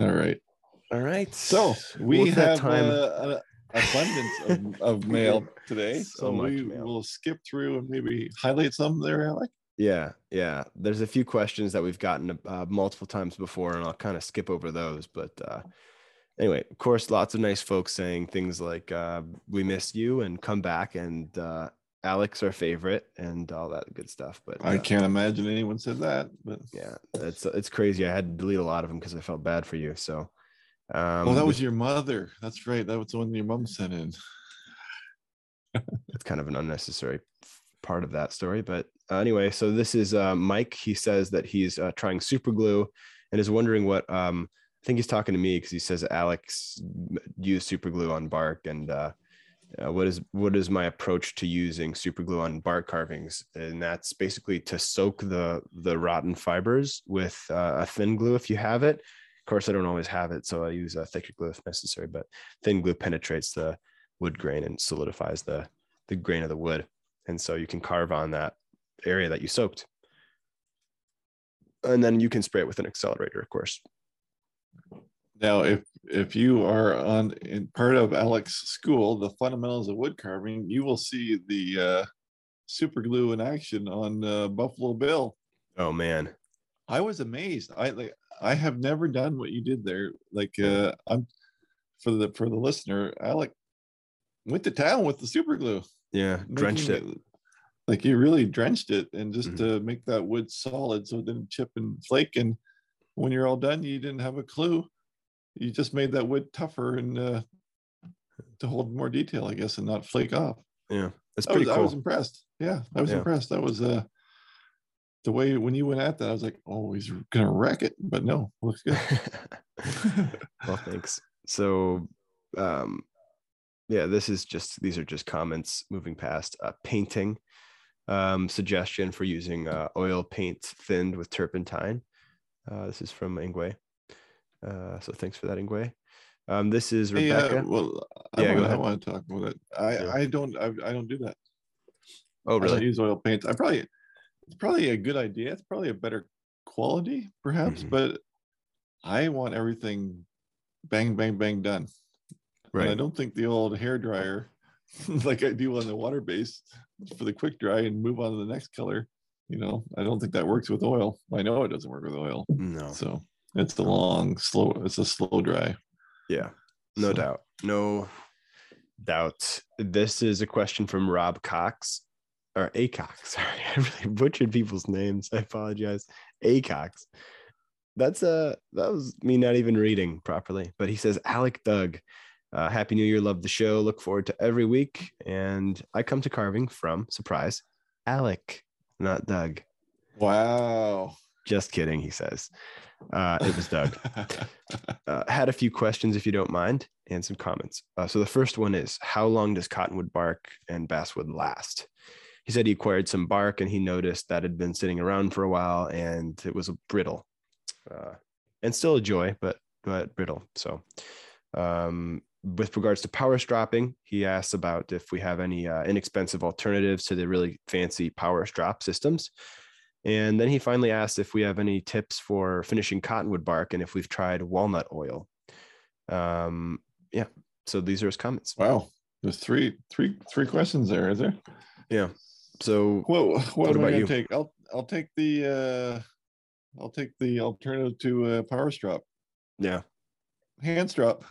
All right. All right. So we With have time- uh, an abundance of, of mail today. So So, much we mail. will skip through and maybe highlight some there, Alec. Yeah, yeah. There's a few questions that we've gotten uh, multiple times before, and I'll kind of skip over those. But uh, anyway, of course, lots of nice folks saying things like uh, "We miss you" and "Come back," and uh, "Alex our favorite," and all that good stuff. But I uh, can't imagine anyone said that, but Yeah, it's it's crazy. I had to delete a lot of them because I felt bad for you. So, um, oh, that was your mother. That's right. That was the one your mom sent in. it's kind of an unnecessary part of that story. But uh, anyway, so this is uh, Mike. He says that he's uh, trying super glue and is wondering what. Um, I think he's talking to me because he says Alex used super glue on bark, and uh, uh, what is what is my approach to using super glue on bark carvings? And that's basically to soak the the rotten fibers with a thin glue if you have it. Of course, I don't always have it, so I use a thicker glue if necessary. But thin glue penetrates the wood grain and solidifies the the grain of the wood and so you can carve on that area that you soaked and then you can spray it with an accelerator of course Now, if if you are on in part of Alec's school, the fundamentals of wood carving, you will see the uh, super glue in action on uh, Buffalo Bill. oh man I was amazed. I like I have never done what you did there. Like uh, I'm for the for the listener, Alec went to town with the super glue. yeah drenched it making Like you really drenched it and just Mhm. to make that wood solid so it didn't chip and flake. And when you're all done, you didn't have a clue. You just made that wood tougher and uh, to hold more detail, I guess, and not flake off. yeah that's I pretty was, I was impressed. Yeah, I was Yeah. impressed. That was uh the way when you went at that, I was like, oh, he's gonna wreck it. But no, looks good. well thanks so um yeah this is just these are just comments moving past uh, painting um suggestion for using uh, oil paint thinned with turpentine Uh, this is from Ingwe. Uh, so thanks for that, Ingwe. Um, this is Hey, uh, Rebecca. well, I, Yeah, want, I want to talk about it. I, Yeah. I don't I, I don't do that. oh, really? I use oil paints. I probably it's probably a good idea. It's probably a better quality, perhaps, Mhm. but I want everything bang bang bang done. And I don't think the old hair dryer, like I do on the water base for the quick dry and move on to the next color. You know, I don't think that works with oil. I know it doesn't work with oil. No. So it's a long, slow, it's a slow dry. Yeah. No So, doubt. No doubt. This is a question from Rob Cox or A Cox. Sorry, I really butchered people's names. I apologize. A Cox. That's uh that was me not even reading properly. But he says Alec Doug. Uh, Happy New Year, love the show. Look forward to every week. And I come to carving from surprise, Alec, not Doug. Wow. Just kidding, he says. Uh, it was Doug. uh, had a few questions if you don't mind and some comments uh, so the first one is how long does cottonwood bark and basswood last he said he acquired some bark and he noticed that had been sitting around for a while and it was brittle uh, and still a joy but but brittle so um, with regards to power stropping, he asks about if we have any uh, inexpensive alternatives to the really fancy power strop systems and then he finally asks if we have any tips for finishing cottonwood bark and if we've tried walnut oil. Um, yeah. So these are his comments. wow. There's three, three, three questions there, is there? Yeah. So Whoa, what, What am I about you? take? I'll I'll take the uh I'll take the alternative to uh, power strop. yeah. Hand strop.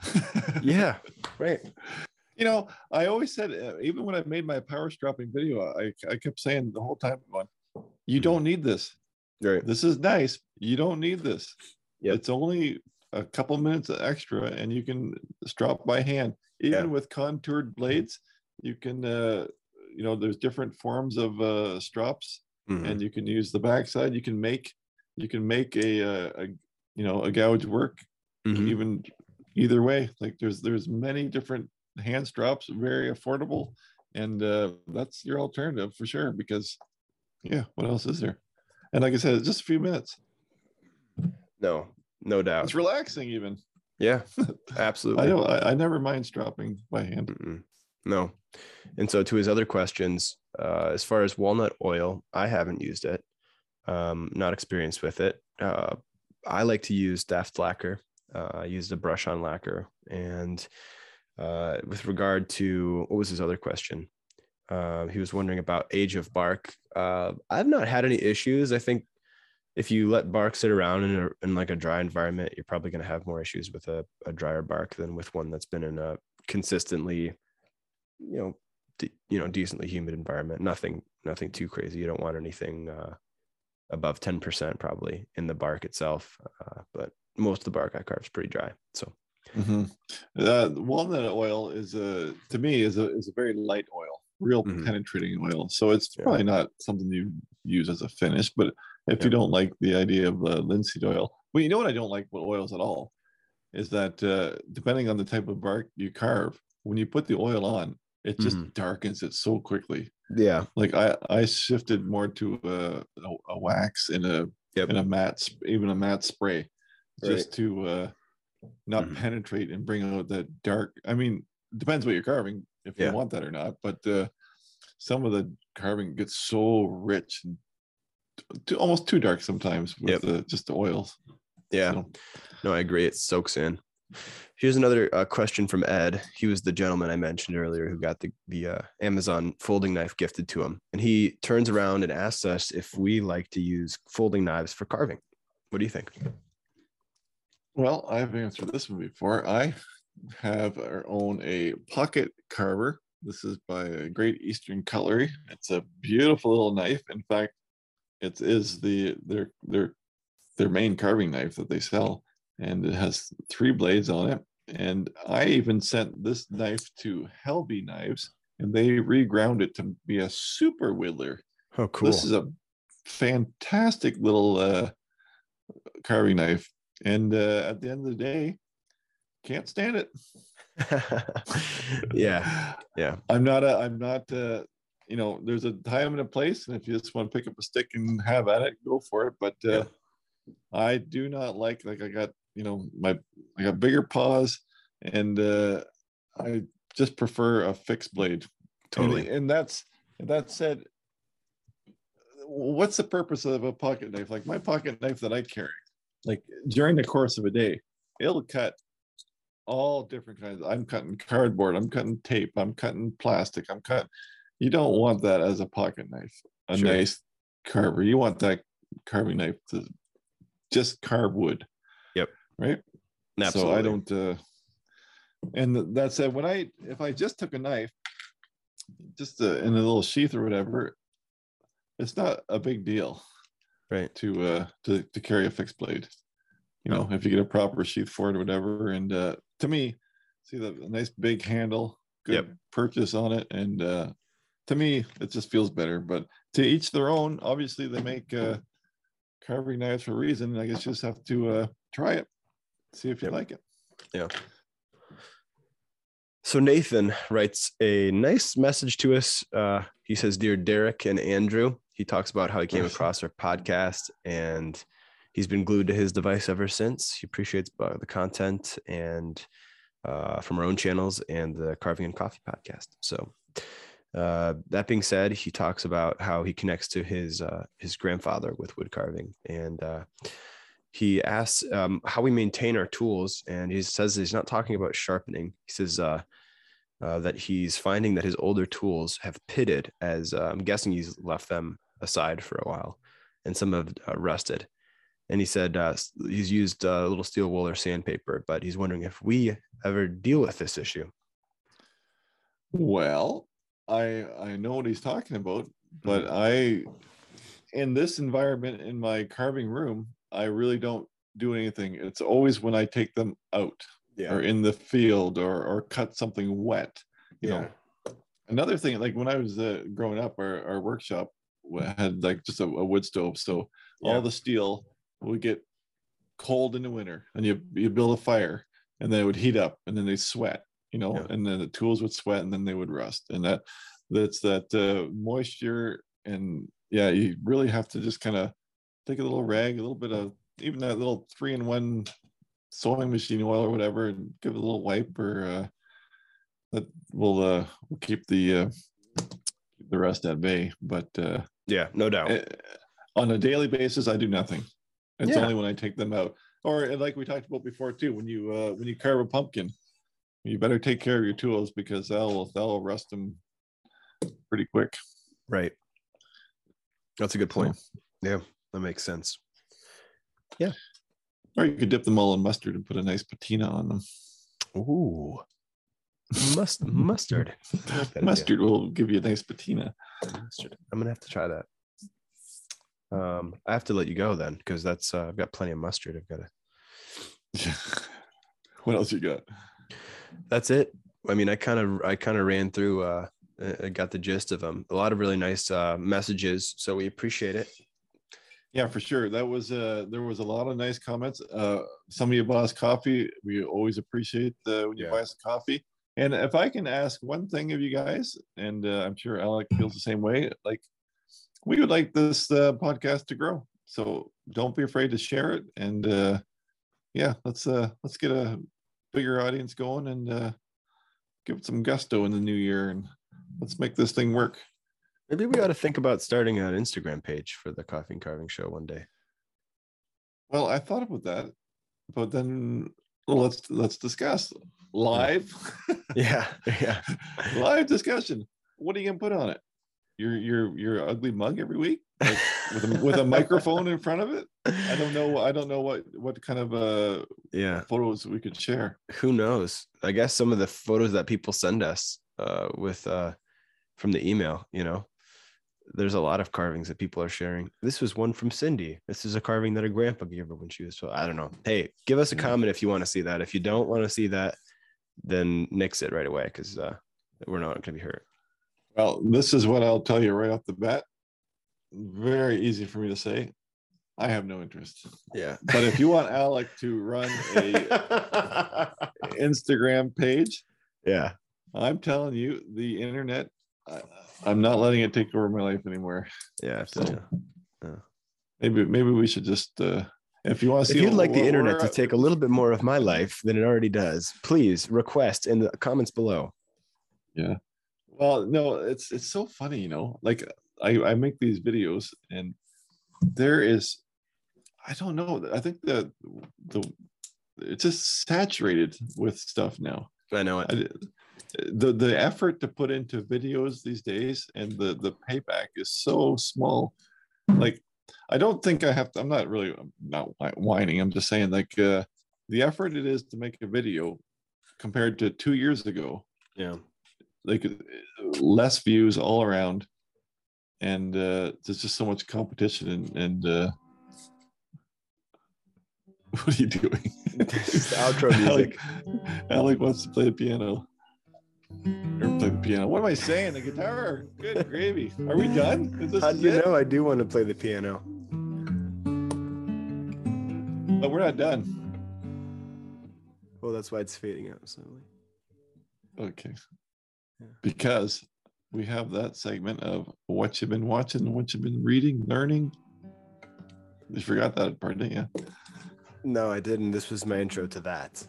Yeah. Right. You know, I always said, uh, even when I made my power stropping video, I, I kept saying the whole time, going, you Mhm. don't need this. Right. This is nice. You don't need this. Yep. It's only a couple minutes extra and you can strop by hand. Even Yeah. with contoured blades, you can, uh, you know, there's different forms of uh, strops Mhm. and you can use the backside. You can make, you can make a, uh, a you know, a gouge work Mhm. even either way like there's there's many different hand strops very affordable and uh that's your alternative for sure because yeah what else is there and like i said it's just a few minutes No, no doubt. it's relaxing even Yeah. i Absolutely. don't I, I never mind stropping by hand Mm-mm. No. And so to his other questions, uh, as far as walnut oil, I haven't used it. Um, not experienced with it. Uh, I like to use Deft lacquer. Uh, I used a brush on lacquer. And uh, with regard to what was his other question? Uh, he was wondering about age of bark. Uh, I've not had any issues. I think if you let bark sit around in, a, in like a dry environment, you're probably going to have more issues with a, a drier bark than with one that's been in a consistently, you know, de- you know, decently humid environment. Nothing, nothing too crazy. You don't want anything uh, above ten percent probably in the bark itself. Uh, but most of the bark I carve is pretty dry. So Mhm. uh, walnut oil is a to me is a is a very light oil real Mhm. penetrating oil so it's Yeah. probably not something you use as a finish but if Yeah. you don't like the idea of uh, linseed oil well you know what i don't like with oils at all is that uh, depending on the type of bark you carve when you put the oil on it just Mhm. darkens it so quickly yeah, like i i shifted more to a, a, a wax in a Yep. in a matte even a matte spray just to uh not Mhm. penetrate and bring out that dark i mean depends what you're carving if Yeah. you want that or not but uh some of the carving gets so rich and t- t- almost too dark sometimes with Yep. the just the oils yeah. So, No, I agree. It soaks in. Here's another uh, question from Ed. He was the gentleman I mentioned earlier who got the the uh, Amazon folding knife gifted to him, and he turns around and asks us if we like to use folding knives for carving. What do you think? Well i've answered this one before. I have or own a pocket carver. This is by a great eastern cutlery. It's a beautiful little knife. In fact it is the their their their main carving knife that they sell and it has three blades on it. And i even sent this knife to Helvie knives and they reground it to be a super whittler. Oh, cool. this is a fantastic little uh, carving knife and uh, at the end of the day can't stand it yeah, yeah, i'm not a i'm not uh you know there's a time and a place and if you just want to pick up a stick and have at it go for it but uh Yeah. I do not like like I got you know my I got bigger paws, and uh, I just prefer a fixed blade. Totally. And, and that's that said, what's the purpose of a pocket knife? Like my pocket knife that I carry, like during the course of a day, it'll cut all different kinds. I'm cutting cardboard, I'm cutting tape, I'm cutting plastic, I'm cutting. You don't want that as a pocket knife, a Sure. nice carver. You want that carving knife to just carve wood. Yep. Right. Absolutely. So I don't. uh And th- that said, when I if I just took a knife, just uh, in a little sheath or whatever, it's not a big deal Right. to uh to to carry a fixed blade. You know, if you get a proper sheath for it or whatever. And uh to me, see the nice big handle, good Yep. purchase on it, and uh to me it just feels better. But to each their own. Obviously, they make uh carving knives for a reason. And I guess you just have to uh try it, see if you Yep. like it. Yeah. So Nathan writes a nice message to us. Uh, he says, "Dear Derek and Andrew." He talks about how he came across our podcast and he's been glued to his device ever since. He appreciates uh, the content and uh, from our own channels and the Carving and Coffee podcast. So uh, that being said, he talks about how he connects to his uh, his grandfather with wood carving and. Uh, he asks um, how we maintain our tools, and he says he's not talking about sharpening. He says uh, uh, that he's finding that his older tools have pitted, as uh, I'm guessing he's left them aside for a while, and some have uh, rusted. And he said uh, he's used uh, a little steel wool or sandpaper, but he's wondering if we ever deal with this issue. Well, I I know what he's talking about, but I in this environment in my carving room, I really don't do anything. It's always when I take them out or in the field or or cut something wet. You know, another thing like when I was uh, growing up, our, our workshop had like just a, a wood stove, so Yeah. all the steel would get cold in the winter, and you you build a fire, and then it would heat up, and then they sweat, you know, Yeah. and then the tools would sweat, and then they would rust, and that that's that uh, moisture, and yeah, you really have to just kind of take a little rag, a little bit of even that little three in one sewing machine oil or whatever, and give it a little wipe or. Uh, that will uh will keep the uh keep the rest at bay but uh Yeah, no doubt. eh, on a daily basis i do nothing it's Yeah. only when i take them out or uh, like we talked about before too when you uh when you carve a pumpkin you better take care of your tools because that'll that'll rust them pretty quick Right. That's a good point. Yeah, that makes sense. Yeah. Or you could dip them all in mustard and put a nice patina on them Ooh, must mustard. Like that idea. mustard will give you a nice patina Mustard. I'm gonna have to try that. Um, I have to let you go then because that's uh, I've got plenty of mustard. I've got to. what else you got That's it. I mean, I kind of I kind of ran through. Uh, I- I got the gist of them. A lot of really nice uh, messages, so we appreciate it. Yeah, for sure. That was uh there was a lot of nice comments. Uh some of you bought us coffee. We always appreciate the, when you Yeah. buy us coffee. And if I can ask one thing of you guys, and uh, I'm sure Alec feels the same way, like we would like this uh, podcast to grow. So don't be afraid to share it. And uh yeah, let's uh let's get a bigger audience going and uh give it some gusto in the new year and let's make this thing work. Maybe we ought to think about starting an Instagram page for the Coffee and Carving Show one day. Well, I thought about that, but then well, let's let's discuss live Yeah, yeah. live discussion. What are you gonna put on it? Your your your ugly mug every week like, with a, with a microphone in front of it. I don't know. I don't know what what kind of uh Yeah, photos we could share. who knows? I guess some of the photos that people send us uh, with uh, from the email, you know, there's a lot of carvings that people are sharing. This was one from Cindy. This is a carving that her grandpa gave her when she was. So I don't know. Hey, give us a comment if you want to see that. If you don't want to see that, then nix it right away because uh, we're not going to be hurt. Well, this is what I'll tell you right off the bat. Very easy for me to say. I have no interest. Yeah. But if you want Alec to run a Instagram page, yeah. I'm telling you, the internet, I, I'm not letting it take over my life anymore. Yeah. So- you. Maybe maybe we should just uh, if you want to see, If you'd like the internet to take a little bit more of my life than it already does, please request in the comments below. Yeah. Well, no, it's it's so funny, you know. Like I I make these videos, and there is, I don't know. I think that the it's just saturated with stuff now. I know I, the the effort to put into videos these days and the the payback is so small. Like I don't think I have to. I'm not really I'm not whining. I'm just saying like uh, the effort it is to make a video compared to two years ago Yeah. like uh, less views all around and uh there's just so much competition and and uh what are you doing outro music. alec, alec wants to play the piano or play the piano what am i saying the guitar good gravy are we done How do you it? know I do want to play the piano? but we're not done Well, that's why it's fading out slowly. okay Yeah. because we have that segment of what you've been watching what you've been reading learning you forgot that part didn't you No, I didn't. This was my intro to that.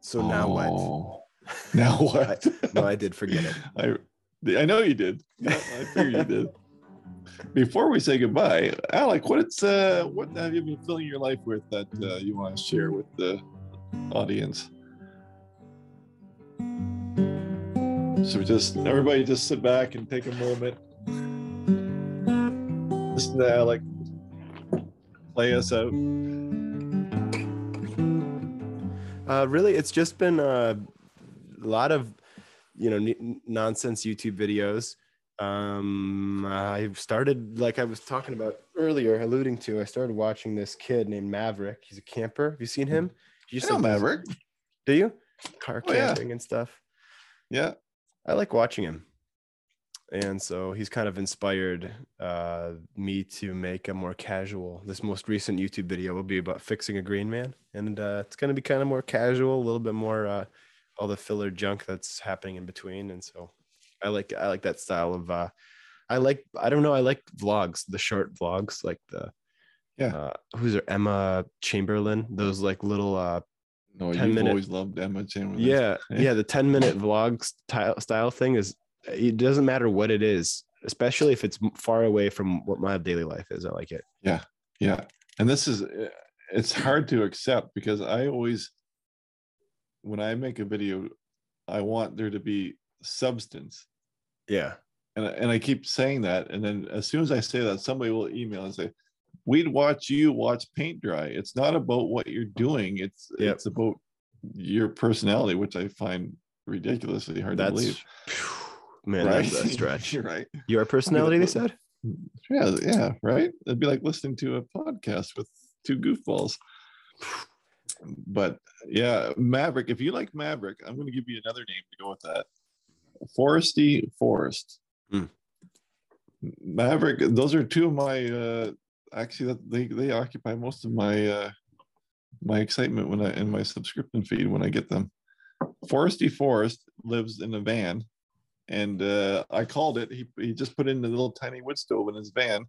So now what? Oh. Now what? No, I did forget it. I I know you did. Yeah, I figured you did. Before we say goodbye, Alec, what's uh what have you been filling your life with that uh, you want to share with the audience? So we just everybody just sit back and take a moment. Listen to Alec play us out. Uh, really, it's just been uh, a lot of, you know, n- nonsense YouTube videos. Um, I've started, like I was talking about earlier, alluding to, I started watching this kid named Maverick. He's a camper. Have you seen him? You know Maverick. Do you? Car Oh, yeah. camping and stuff. Yeah. I like watching him. And so he's kind of inspired uh, me to make a more casual. This most recent YouTube video will be about fixing a green man, and uh, it's going to be kind of more casual, a little bit more uh, all the filler junk that's happening in between. And so I like I like that style of. Uh, I like I don't know I like vlogs, the short vlogs, like the Yeah. Uh, who's there? Emma Chamberlain. Those like little uh, No, 10 you've minute- always loved Emma Chamberlain. yeah, Yeah. yeah. The ten minute vlog style style thing is. It doesn't matter what it is, especially if it's far away from what my daily life is. I like it. Yeah. Yeah. And this is, it's hard to accept because I always, when I make a video, I want there to be substance. Yeah, And, I- and I keep saying that. And then as soon as I say that, somebody will email and say, we'd watch you watch paint dry. It's not about what you're doing. It's, Yep. it's about your personality, which I find ridiculously hard to that's believe. man, that's a stretch. You're right. Your personality, they said. Yeah, yeah, right. It'd be like listening to a podcast with two goofballs. But yeah, Maverick. If you like Maverick, I'm going to give you another name to go with that. Foresty Forest. Hmm. Maverick. Those are two of my. uh Actually, that they they occupy most of my uh my excitement when I in my subscription feed when I get them. Foresty Forest lives in a van and uh, I called it. He he just put in a little tiny wood stove in his van,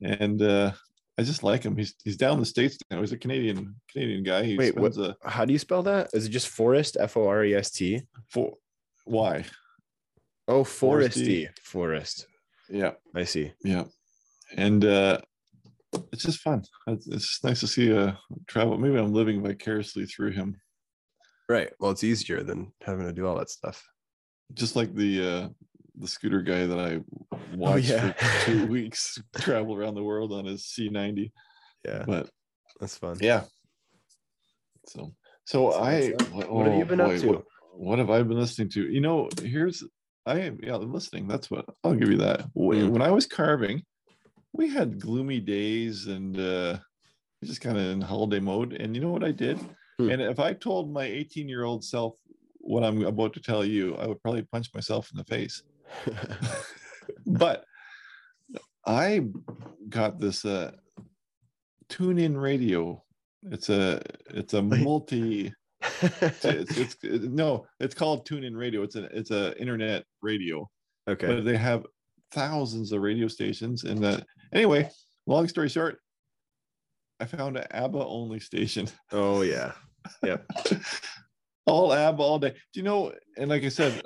and uh, I just like him. He's he's down in the states now. He's a Canadian Canadian guy. He Wait, what- a How do you spell that? Is it just forest? F O R E S T. for why? Oh, Foresty. foresty. Forest. Yeah, I see. yeah, and uh, it's just fun. It's, it's nice to see uh travel. Maybe I'm living vicariously through him, Right. Well, it's easier than having to do all that stuff. just like the uh, the scooter guy that I watched Oh, yeah. for two weeks travel around the world on his C90. Yeah, But that's fun. yeah so so i that's that. what, What have you been up to? what, what have i been listening to you know here's i am yeah I'm listening that's what i'll give you that when, Mm. when i was carving we had gloomy days and uh just kind of in holiday mode and you know what i did Hmm. and if i told my 18 year old self what i'm about to tell you i would probably punch myself in the face but I got this uh TuneIn Radio. It's a it's a multi it's, it's, it's no it's called TuneIn Radio. It's a it's a internet radio. okay. But they have thousands of radio stations and that anyway, long story short, I found an ABBA only station. Oh yeah, yeah. all ABBA all day. Do you know? And like I said,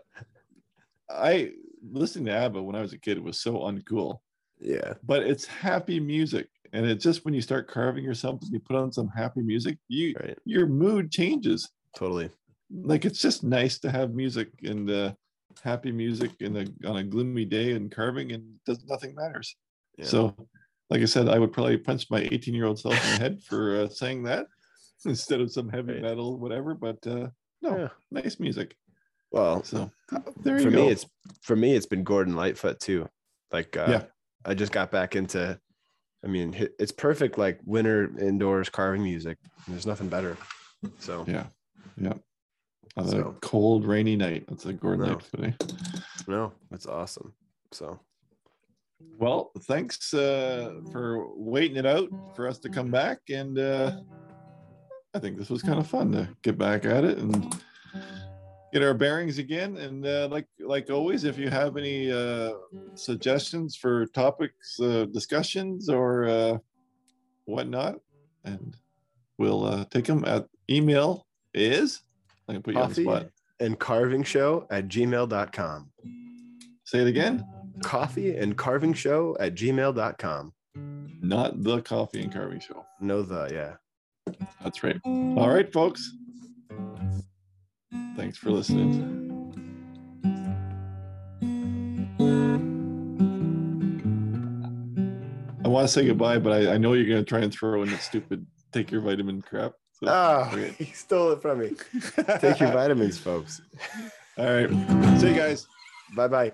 I listening to ABBA when I was a kid was so uncool. Yeah. But it's happy music, and it's just when you start carving yourself something, you put on some happy music, you Right. your mood changes. Totally. Like it's just nice to have music and uh, happy music in a on a gloomy day and carving, and does nothing matters. Yeah. So, like I said, I would probably punch my 18 year old self in the head for uh, saying that instead of some heavy Right. metal, whatever. But uh, no, Yeah. nice music. Well, So there you for go. me, it's for me, it's been Gordon Lightfoot too. Like, uh, Yeah. I just got back into. I mean, it's perfect like winter indoors carving music. There's nothing better. So yeah, yeah. On a cold, rainy night. That's a Gordon No. Lightfoot. eh? no, that's awesome. So Well, thanks uh, for waiting it out for us to come back, and uh, I think this was kind of fun to get back at it and get our bearings again. And uh, like like always, if you have any uh, suggestions for topics, uh, discussions, or uh, whatnot, and we'll uh, take them at email is. I'm gonna put you on the coffee spot. and carving show at gmail.com. Say it again. Coffee and carving show at gmail.com. Not the coffee and carving show. No, the yeah. That's right. All right, folks. Thanks for listening. I want to say goodbye, but I, I know you're going to try and throw in that stupid take your vitamin crap. So, Oh, he stole it from me. Take your vitamins, folks. All right. See you guys. Bye bye.